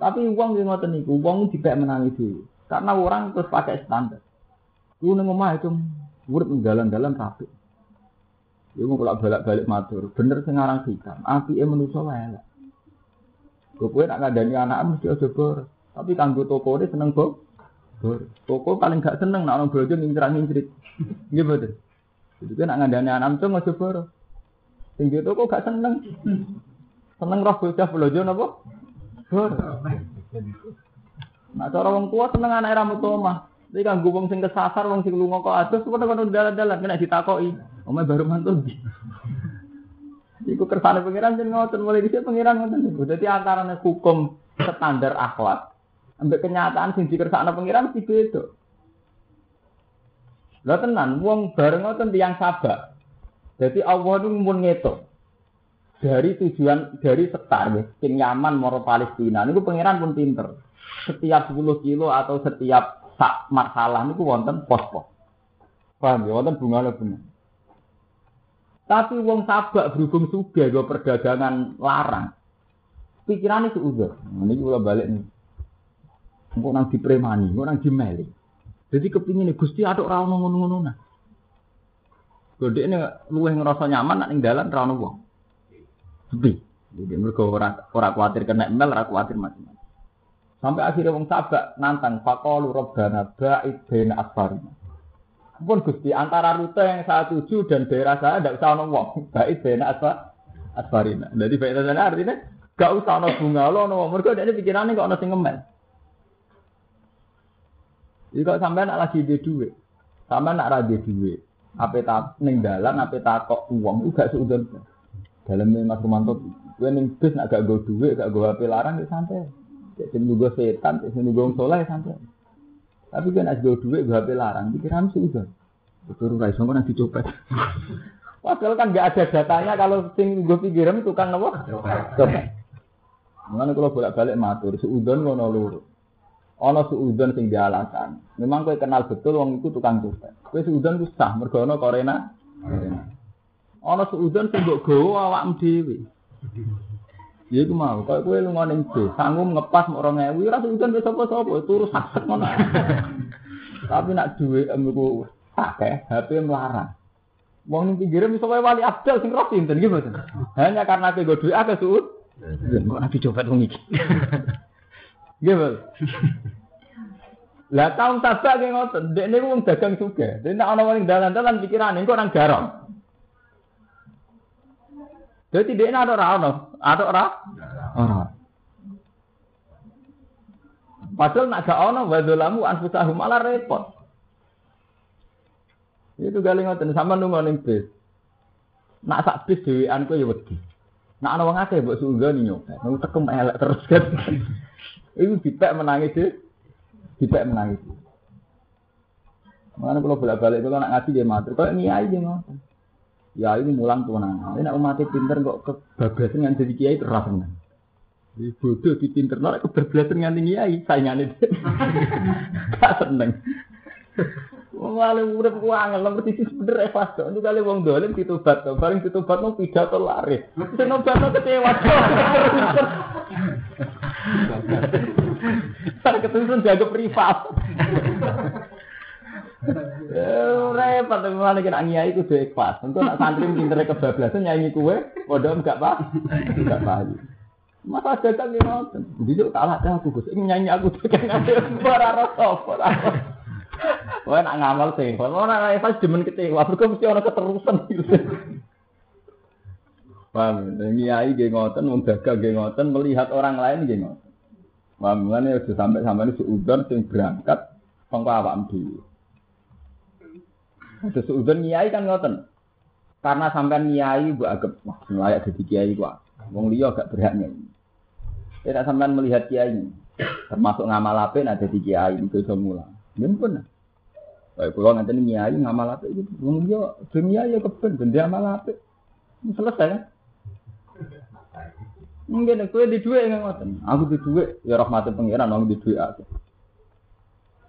S1: Tapi uang yang ngoten niku, uang tidak menangi dulu. Karena orang terus pakai standar. Lu nang itu urip jalan-jalan rapi. Iku mau bolak-balik matur. Bener sing aran hitam. Apike manusa wae elek. Kowe nak ngandani anak mesti aja bor. Tapi kanggo toko ini seneng bor. Bor. Toko paling gak seneng nak orang bojo ngincrat-ngincrit. Nggih betul. Jadi kan nak ngandani anak itu aja bor. Sing di toko gak seneng. Seneng roh bocah bojo napa? Bor. Nah cara wong tua seneng anak rambut omah. Tapi kan wong sing kesasar, wong sing lunga kok adus, kok kono dalan-dalan kena ditakoki. Omah baru mantul. Iku kersane pengiran jadi ngotot mulai dhisik pengiran ngoten niku. Dadi antarane hukum standar akhlak ambek kenyataan sing dikersakno pengiran mesti beda. Lah tenan wong bareng ngoten tiyang sabak. Jadi Allah itu mun ngetok dari tujuan dari setar sing nyaman moro Palestina niku pengiran pun pinter. Setiap 10 kilo atau setiap sak masalah niku wonten pos-pos. Paham ya wonten bunga bener. Tapi wong sabak berhubung sudah gue perdagangan larang. Pikirannya seuzur. Ini juga balik nih. Engkau nang dipremani, engkau nang dimeli. Jadi kepingin nih gusti aduk rawon ngono-ngono nah. Gede ini luweh ngerasa nyaman nak ning dalan rawon wong. Sepi. Jadi mereka ora ora khawatir kena email, ora khawatir macam-macam. Sampai akhirnya wong sabak nantang faqalu rabbana ba'id baina asfarina. Pun Gusti antara rute yang saya tuju dan daerah saya tidak usah ono wong. Baik bena asfa asfarina. Jadi baik sana artinya gak usah ono bunga lo ono wong. Mereka ini pikirannya kok ono sing ngemel. Sampai nak lagi di duit, sampai nak rada duit, apa tak neng dalan, apa tak kok uang, itu gak seudon. Dalam Mas Romanto, gue neng bis nak gak gue duit, gak gue HP larang, ya santai. Cek nunggu setan, cek nunggu soleh santai. Tapi kan ada duit gue HP larang, pikiran sih udah. Betul rai iso nanti dicopet. Padahal kan nggak ada datanya kalau sing gue pikiran tukang apa? Copet. Mengenai kalau bolak-balik matur, seudon ngono luru. Ono seudon sing dialasan. Memang gue kenal betul wong itu tukang copet. Gue seudon ku sah mergo ono korena. Ono seudon sing mbok gawa awakmu dhewe. Ya iku mau, kaya kowe lunga ning bis, sanggup ngepas mok 2000, ora udan wis sapa-sapa, turu sakit ngono. Tapi nak duwe emku akeh, HP melarang. Wong ning pinggire wae wali abdal sing roh sinten iki mboten. Hanya karena kowe duwe akeh. Kok nabi coba wong iki. Nggih, Bos. Lah kaum sabak ki ngoten, niku wong dagang juga. Dene ana wong dalan-dalan pikirane kok nang garong. Jadi dia ada ora ono, ada ora? Ora. Padahal nak gak ono wadolamu anfusahum malah repot. Itu kali ngoten sama nunggu ning bis. Nak sak bis dhewean ku ya wedi. Nak ana wong akeh mbok sunggoni nyopet. Nunggu tekem elek terus kan. Iku dipek menangis deh. Dipek menangis. Mana kalau bolak-balik kalau nak ngaji dia matur, kalau niai dia ngoten. Ya ini mulang kewenangan. Ini nak umatnya pinter kok kebablasan yang jadi kiai keras tenan. Di bodoh di pinter nak kebablasan yang tinggi kiai saingannya. Tak seneng. Malah urip ku angel nomor sisi bener ikhlas kok. Itu kali wong dolim ditobat to. Bareng ditobat mau pidato lari. Sing nobatno kecewa. Sak ketusun jaga privat. Repot malah kena ngiai itu dua ikhlas. Untuk nak santri pinter kebablasan nyanyi kue, bodoh enggak pak, enggak paham. Masa datang ini nonton, jadi kalah dah aku gus, ini nyanyi aku tuh kan ada suara rasa. Wah nak ngamal sih, kalau nak ikhlas demen kecewa, berkau mesti orang keterusan gitu. Paham, ngiai geng ngoten, membaga geng ngoten, melihat orang lain geng ngoten. Paham, ini sudah sampai sampai ini seudon sing berangkat, kongko awak dulu. Ada seudon nyai kan ngoten. Karena sampai nyai bu agak wah layak jadi kiai gua. Wong liya berhak nyai. Tidak sampai melihat kiai. Termasuk ngamal apa ada di kiai itu semula. Ya pun. Kayak pulau nanti nyai ngamal apa itu. Wong liya dunia ya keben ben dia ngamal apa. Selesai kan? Mungkin aku di dua yang ngoten. Aku di dua ya rahmatin pangeran aku di dua aku.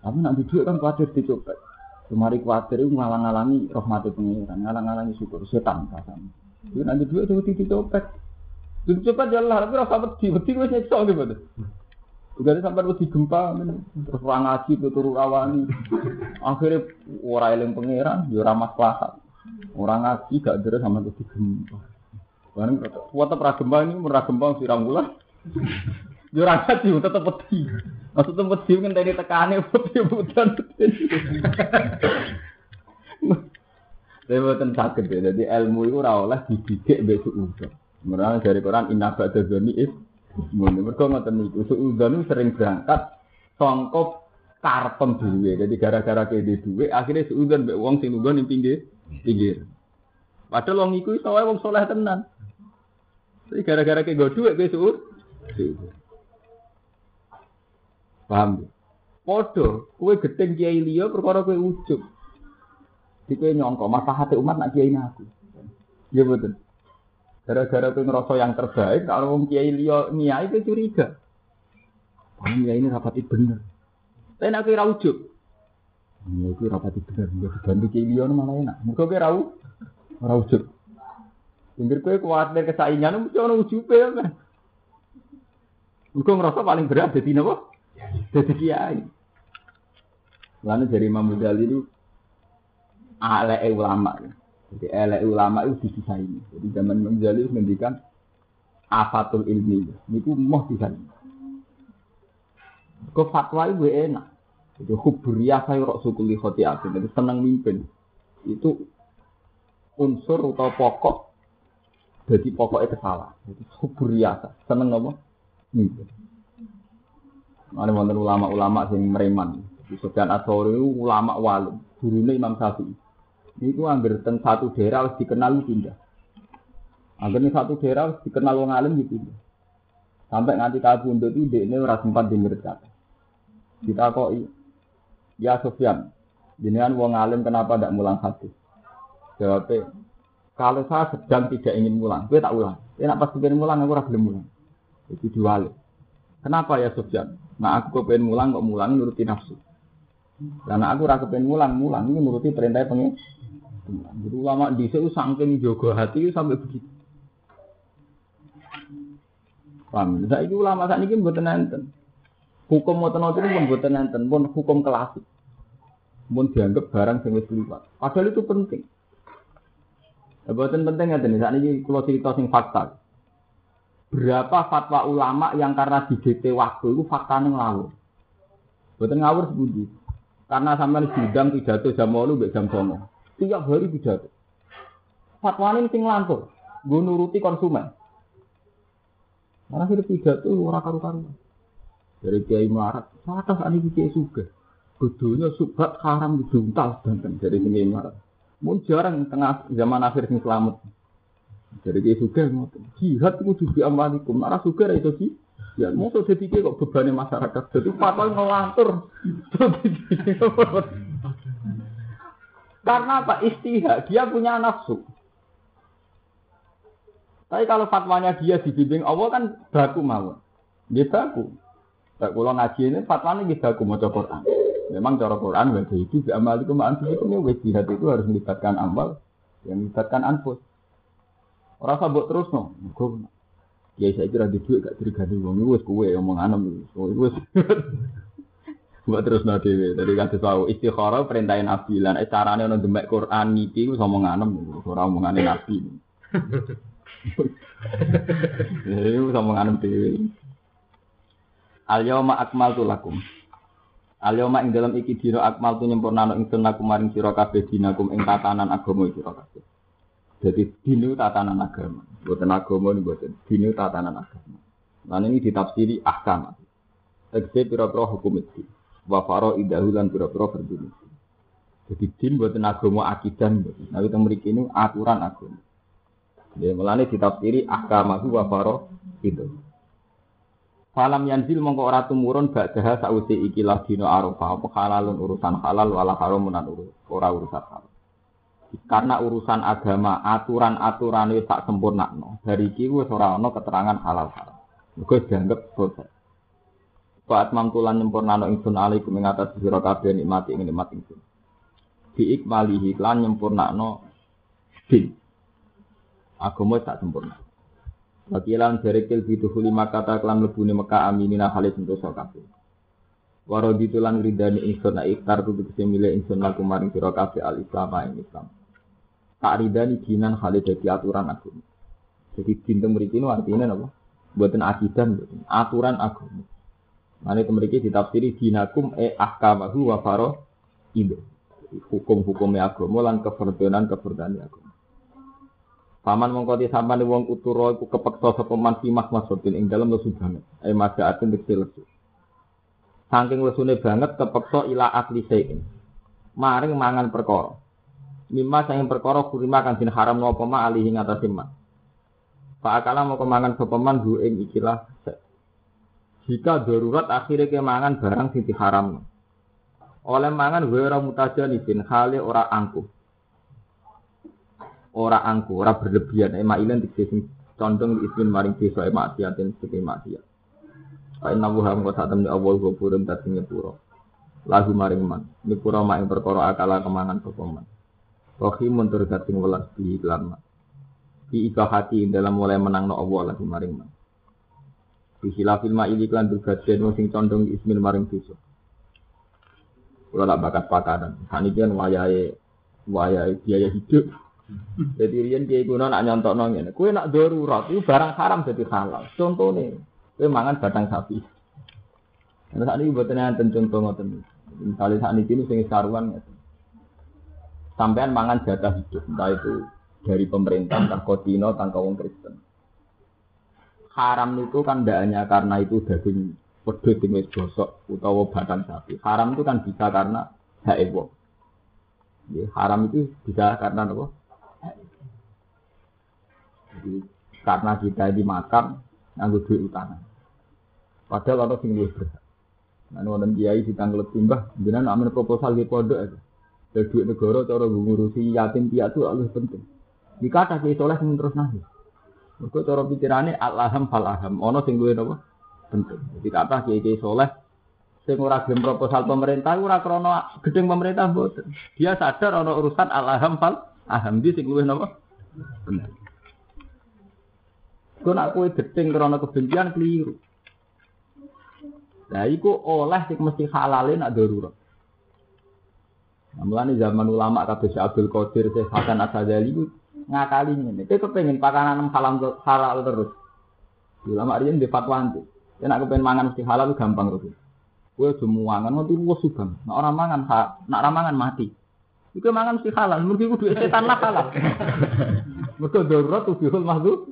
S1: Tapi nak di dua kan khawatir dicopet. Kemari kuatir itu ngalang-alangi rahmati pengiran, ngalang-alangi syukur setan rasanya. Itu nanti dua itu wedi dicopet. Itu dicopet ya Allah, tapi rasa wedi, wedi wis nyekso gitu. Juga sampai wedi gempa, terus orang ngaji, turu rawani. Akhirnya orang eling pengiran, ya ora maslahat. Orang ngaji gak deres sama wedi gempa. Barang kuat pra gempa ini gempa sirang bulan. Yo ora ngaji wedi. Maksudnya wedi ngenteni tekane wedi butan. Saya buatan sakit ya, jadi ilmu itu ora oleh dididik besok udah. Mereka dari Quran inna ba'da dzani is Mune mergo ngoten niku suudzon sering berangkat sangka karpem dhewe. Jadi gara-gara kene duwe akhirnya suudzon mbek wong sing lungguh ning pinggir pinggir. Padahal wong iku iso wae wong saleh tenan. Tapi gara-gara kene duwe kowe suud. Paham? Podo, kowe gedeng kiai liya perkara kowe ujug. Di kowe nyongko maslahate umat nak kiai aku. Ya betul. Gara-gara kowe ngerasa yang terbaik, kalau wong kiai liya niai kowe curiga. Wah, kiai ini rapati bener. Tapi nak kowe ra ujug. Ya kowe rapati bener, nggak dibantu kiai liya malah enak. Muga kowe ra ora ujug. Pinggir kowe kuwatir kesaingan mesti ono ujube ya kan. Muga ngerasa paling berat dadi napa? Dadi kiai. Lalu dari Imam Ghazali itu ale ulama. Jadi ele ulama itu didesain. Jadi zaman Imam Ghazali itu mendikan afatul ilmi. Niku moh disain. Kau fatwa itu enak. Jadi huburia saya rok sukuli khotiatin. Jadi senang mimpin. Itu unsur atau pokok. Jadi pokoknya kesalahan. Jadi huburia senang apa? Mimpin. Ada wonten ulama-ulama sing mereman. Di Atsori ulama walim, gurune Imam Syafi'i. Niku angger teng satu daerah harus dikenal pindah. Angger ning satu daerah harus dikenal wong alim gitu. Sampai nganti kabundut itu dekne ora sempat denger kata. Kita kok ya Sufyan, jenengan wong alim kenapa tidak mulang hadis? Jawabnya, kalau saya sedang tidak ingin mulang, gue tak ulang. Enak pas pengen mulang, aku ora gelem mulang. Itu diwali. Kenapa ya Sufyan? Nah aku kepengen mulang kok mulang nuruti nafsu. Karena aku ora kepengen mulang, mulang ini nuruti perintah pengen. Jadi ulama di sini saking jogo hati sampai begitu. Paham? Saya itu ulama saat ini buatan enten. Hukum mau tenot pun buatan enten, pun hukum klasik. Pun dianggap barang yang wis. Padahal itu penting. Buatan penting ya saat ini kalau cerita sing fakta. Berapa fatwa ulama yang karena di DT waktu itu faktanya ngawur. Buatan ngawur sebuti. Karena sampai sidang pidato jam 8 mbek jam 9. Tiap hari pidato. Fatwa ini sing lantur. Gue nuruti konsumen. Karena hidup pidato ora karu-karuan. Dari Kiai Melarat, atas ani Kiai Suga. Bedonya subhat haram dijuntal banten dari Kiai Melarat. Mun jarang tengah zaman akhir sing selamat. Dari Kiai Suga ngoten. Jihad itu juga amalikum. Suga ra iso sih. Ya, mau tuh jadi kok bebannya masyarakat. Jadi fatwa ngelantur. Karena apa? Istihad. Dia punya nafsu. Tapi kalau fatwanya dia dibimbing Allah kan baku mau. Dia baku. Kalau ngaji ini fatwanya dia baku mau Quran. Memang cara Quran wajah itu amal itu anfus itu nih jihad itu harus melibatkan amal yang melibatkan anfus. Orang sabuk terus no. Ya saya kira di duit gak terganti wong kue ngomong anem itu. Wes Buat terus nanti, tadi kan tahu istikharah perintahin nabi lan eh caranya ono demek Quran niki wis omong anem ora omongane nabi. Eh wis omong anem dhewe. Al yauma akmaltu lakum. Al yauma ing dalam iki dina akmaltu nyempurnano ingsun lakum maring sira kabeh dinakum ing tatanan agama sira kabeh. Jadi dinu tatanan agama, buatan agama ini buatan dinu tatanan agama. Lan ini ditafsiri ahkam. Tegese pira-pira hukum itu. Wa faro idahulan pira-pira berdiri. Jadi din buatan agama akidah. Nah kita memiliki ini aturan agama. Ya melane ditafsiri ahkamahu wa faro itu. Falam yanzil mongko ora tumurun ba'daha sausi ikilah dino arafah apa halalun urusan halal wala haramun ora urusan halal. Karena urusan agama, aturan-aturan itu tak sempurna. No. Dari kiwu ora ono keterangan halal halal. Mergo dianggap selesai. Saat mamtulan nyempurnano ingsun alaikum ing atas sira kabeh nikmati ing nikmat ingsun. biikmalihi lan nyempurnakno din. Agama tak sempurna. Wakilan dari kil biduhuli maka taklan lebuni Mekah aminina khalid untuk kabeh. Warodi tulan ridani ingsun na iktar tu tegese milih ingsun laku maring sira kabeh al Islam ing. Tak ridani dinan khalid dadi aturan agama. Jadi dinten mriki artinya apa? Buatan akidah, buatan aturan agama. Mana itu mereka ditafsiri dinakum e ahkamahu wa faro ibu. Hukum-hukumnya agama lan keferdanan agama. Paman mongko di sampan wong uturo iku kepeksa sapa man simak maksudin ing dalem lesu banget. Ai majaatin dikse lesu. Saking lesune banget kepeksa ila akli sein. Maring mangan perkara. Mimma saking perkara kurima kang din haram napa ma alihi ngatasi man. Pak akala mau kemangan sapa man bu ing ikilah jika darurat akhirnya kemangan barang sing diharam. Oleh mangan gue ora mutajanibin hale ora angkuh ora angku, ora berlebihan ema ilan dikse condong ismin maring desa ema maksiatin sing maksiat. Fa inna wa ham kota temne awal gopurun dadi nyepuro. Lahu maring man, nyepuro mak ing perkara akala kemangan sapa man. Rohimun tur dadi welas bi iklan man. Di hati dalam mulai menang no Allah lahu maring man. Di hilafil ma ini klan bergajian sing condong ismin maring desa. Kalau tak bakat pakanan, saniki kan wayai wayai biaya hidup jadi rian kiai kuno nak nyontok nong ini. Kue nak darurat itu barang haram jadi halal. Contohnya, kue mangan batang sapi. Nah, saat ini buatnya enten contoh ngoten. Misalnya saat ini ini sing saruan. Sampean mangan jatah hidup, entah itu dari pemerintah, entah kodino, entah kaum Kristen. Haram itu kan tidak hanya karena itu daging pedut yang gosok utawa batang sapi. Haram itu kan bisa karena hak Ya, haram itu bisa karena apa? Jadi karena kita dimakan nganggo duit utang. Padahal orang sing luwih berhak. Nah, wonten kiai ditanglet timbah, jenengan amin proposal di pondok aja. Dari duit negara cara ngurusi yatim piatu lebih penting. Jika ada kiai soleh sing terus nahi. Mergo cara pikirane alham falaham, ono sing napa? Penting. Jadi kata kiai-kiai soleh sing ora proposal pemerintah ora krana gedeng pemerintah mboten. Dia sadar ono urusan alham fal aham di sing luwih napa? Penting. Kau nak kue gedeng karena kebencian keliru. Nah, iku oleh sing mesti halalin nak darurat. Nah, zaman ulama Syekh Abdul Qadir, Syekh Hasan Asadali itu ngakali ini. Kita kepengen pakanan halal halal terus. Ulama dia di fatwa nanti. Dia nak kepengen mangan mesti halal itu gampang terus. Kue semua mangan nanti luas subang. Nak orang mangan, nak orang mangan mati. Iku mangan mesti halal, mungkin kudu setan lah halal. Mereka darurat tuh bihul mahdu.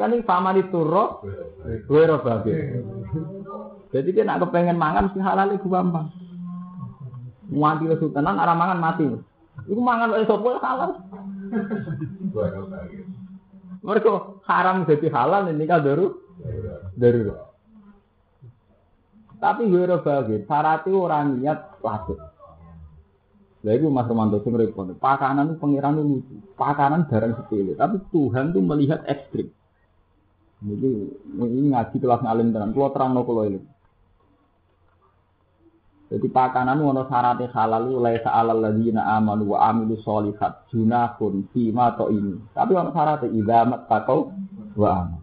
S1: Kan ini paman itu roh, gue roh babi. Jadi dia nak kepengen mangan mesti halal itu gampang. Muanti lesu tenan, arah mangan mati. Iku mangan oleh sopo halal. Mereka haram jadi halal ini kan daru, daru. Tapi gue babi, syaratnya orang niat lasut. Lah itu Mas Romanto sing repot. Pakanan itu pengiran itu lucu. Pakanan barang sepele, tapi Tuhan tuh melihat ekstrim. Jadi ini ngaji kelas ngalim tenan. Kulo terang no kulo ini. Jadi pakanan wono syaratnya halal itu laisa alal ladina amanu wa amilu solihat junahun to ini. Tapi wono syaratnya idza takau wa aman.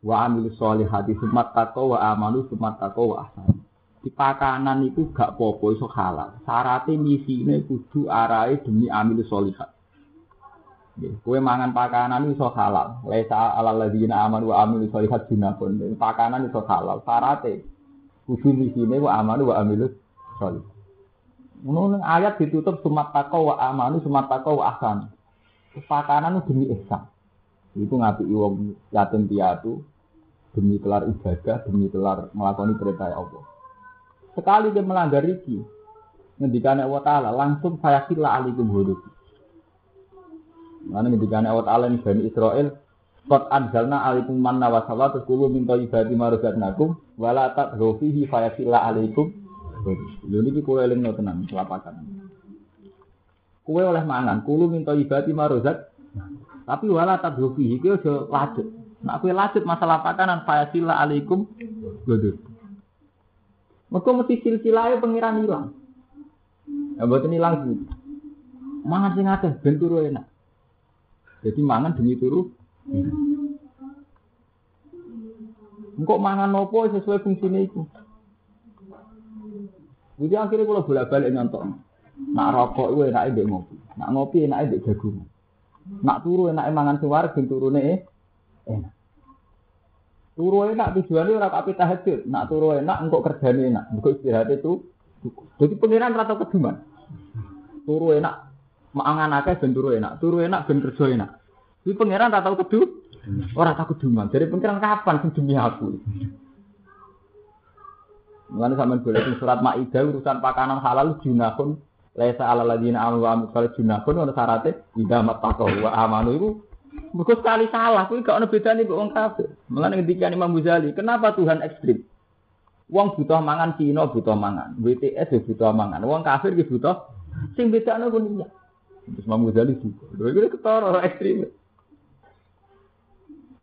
S1: Wa amilu solihati sumat takau wa amanu sumat takau wa di pakanan itu gak popo iso halal. Syaratnya misine kudu arai demi amil solihat. Kue mangan pakanan iso halal. Lesa alal ladina aman wa amil solihat junakun. Pakanan iso halal. Syaratnya kudu misine wa aman wa amil solihat. Menurut ayat ditutup sumat tako wa amanu sumat tako wa ahsan. Pakanan itu demi ihsan. Itu ngapi wong yatim piatu demi kelar ibadah, demi kelar melakoni perintah Allah. Sekali dia melanggar iki, ngendikane Allah Ta'ala langsung saya kila alikum hudud. Mana ngendikane Allah Ta'ala ini Bani Israel, Qad anzalna alikum manna wa salwa terus kulo minta ibadi maruzatnakum wala tatghu fihi fayakila alaikum. Lho niki kulo elingno tenan kelapakan. Kue oleh mangan, kulo minta ibadi maruzat tapi wala tatghu fihi ki aja lanjut. Nak kue lanjut masalah pakanan fayakila alaikum. Mereka mesti silsilahnya pengiran hilang. Ya ini langsung. Mangan sing akeh ben turu enak. Jadi mangan demi turu. Engkau mangan nopo sesuai fungsinya itu. Jadi akhirnya kalau bolak balik nyontok. Nak rokok itu enaknya mbek ngopi. Nak ngopi enaknya mbek jagung. Nak turu enaknya mangan suara ben turune eh, enak. Turu enak tujuannya ora kape tahajud. Nak turu enak engkau kerjane enak. Engkau istirahat itu. Jadi pengiran rata keduman. Turu enak mangan akeh ben turu enak. Turu enak ben kerja enak. Jadi pengiran rata kedu. Ora takut keduman. Jadi pengiran kapan sing demi aku? Mulane sampean boleh di surat Maidah urusan pakanan halal junahun laisa alal ladina amanu wa amilus salih junahun ana syaratnya idza mattaqau wa amanu itu mergo sekali salah kuwi gak ono bedane mbek wong kafir. Mulane ngendikan Imam Ghazali, kenapa Tuhan ekstrim? Wong butuh mangan Cina butuh mangan, BTS ya butuh mangan, wong kafir butuh sing bedane ku niat. Terus Imam Ghazali juga. Lha iki ketara ekstrim.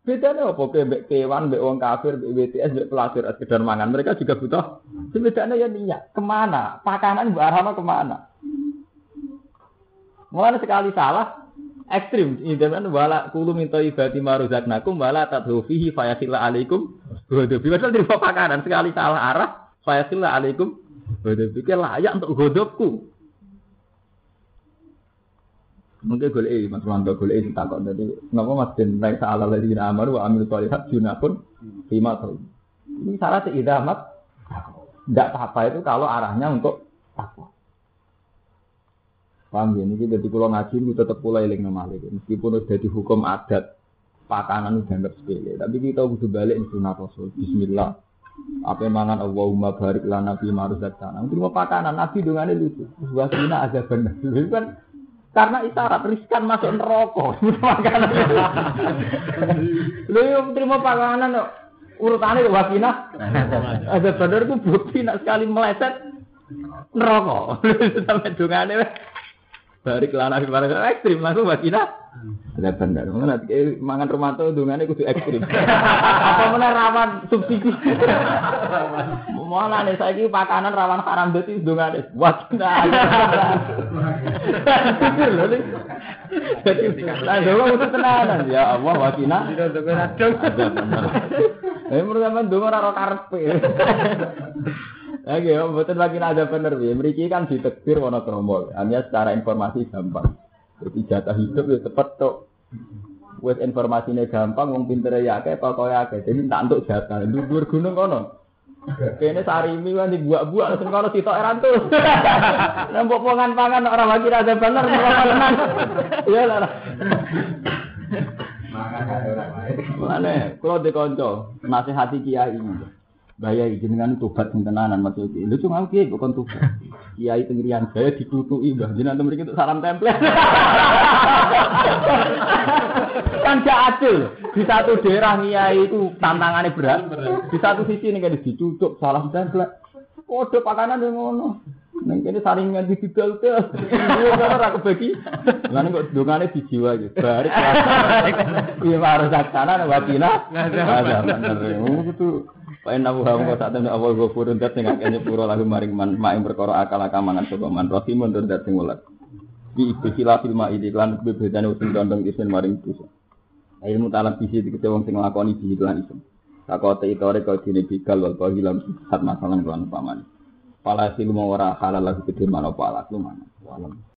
S1: Bedanya apa? Mbek kewan, mbek wong kafir, mbek BTS, mbek pelacur, sekedar mangan. Mereka juga butuh. Bedanya ya niat. Ke mana? Pakanan mbak Arhama ke mana? Mulai sekali salah, ekstrim. Ini kan wala kulu minta ibadi maruzaknakum wala tadhu fihi fayasila alaikum. Godobi. Padahal dari pakanan sekali salah arah, fayasila alaikum. Godobi. Layak untuk godobku. Mungkin golek iki Mas Wanto golek iki takok dadi napa Mas Den naik salah lagi amaru wa amil tholihat junapun lima tahun. Ini syarat idamat tidak apa-apa itu kalau arahnya untuk takwa. Paham ya? Ini jadi kalau ngaji itu tetap pula eling nama lagi. Meskipun udah di hukum adat pakanan udah dianggap sepele, tapi kita butuh balik di sunnah Rasul. Bismillah. Apa mangan Allahumma barik lana fi maruzaqtana. Terima pakanan Nabi dongane lucu. Wa kina ada benar. Itu kan karena isyarat riskan masuk neraka. Makanan. Yo terima pakanan kok urutane wakina. Ada bener ku bukti nak sekali meleset neraka. Sampai dongane wis barik lana fi maruzaqtana ekstrim langsung wakina. Ada bener. Mengenai nanti mangan rumah tuh dongane kudu ekstrim. Apa mana rawan subsidi? Malah nih saya pakanan rawan haram berarti dongane. Wah, nah. Pikir loh nih. Jadi, nah, dongeng untuk tenanan. Ya Allah, wakina. Ada bener. Ini pertama dongeng raro karpe. Lagi ya, betul lagi ada bener ya. Mereka kan ditekbir wono kromo. Hanya secara informasi gampang. Jadi jatah hidup ya cepet tuh. Wes informasinya gampang, wong pintere ya akeh, pokoke akeh. Jadi tak untuk jatah. Dhuwur gunung kono. Kene sarimi kan dibuak-buak langsung kono sitok erantus. Nembok pangan-pangan orang lagi ada bener tenan. Iya lah. Mana? Kalau dikonco, nasihati kiai. Bayai jenengan tobat tenanan maksud iki. Lho cuma kiai kok kon tobat. Kiai tengirian saya ditutuki Mbah jenengan mriki itu salam tempel. kan gak adil. Di satu daerah kiai itu tantangannya berat. Di satu sisi ini kan dicucuk salam tempel. Kode pakanan yang ngono. Neng kene saringan di didol ke. Iya kan ora kebagi. Lan kok dongane dijiwa iki. Barik. Iya harus saksana wakina. Ada bener. Itu Wa inna hu hawa kota temen awal ghafurun dat sing akeh nyepuro lagu maring man mak perkara akal akamangan sapa man rahimun tur dat sing welas. Bi ikhtilaf fil ma'idi lan kebedane sing dondong isin maring dosa. Ilmu talam bisi dikete wong sing nglakoni bisi lan isin. Takote itore kau dine bigal wal bahilam sat masalah lan paman. Pala silmu ora halal lagi kedhe mana pala lu mana.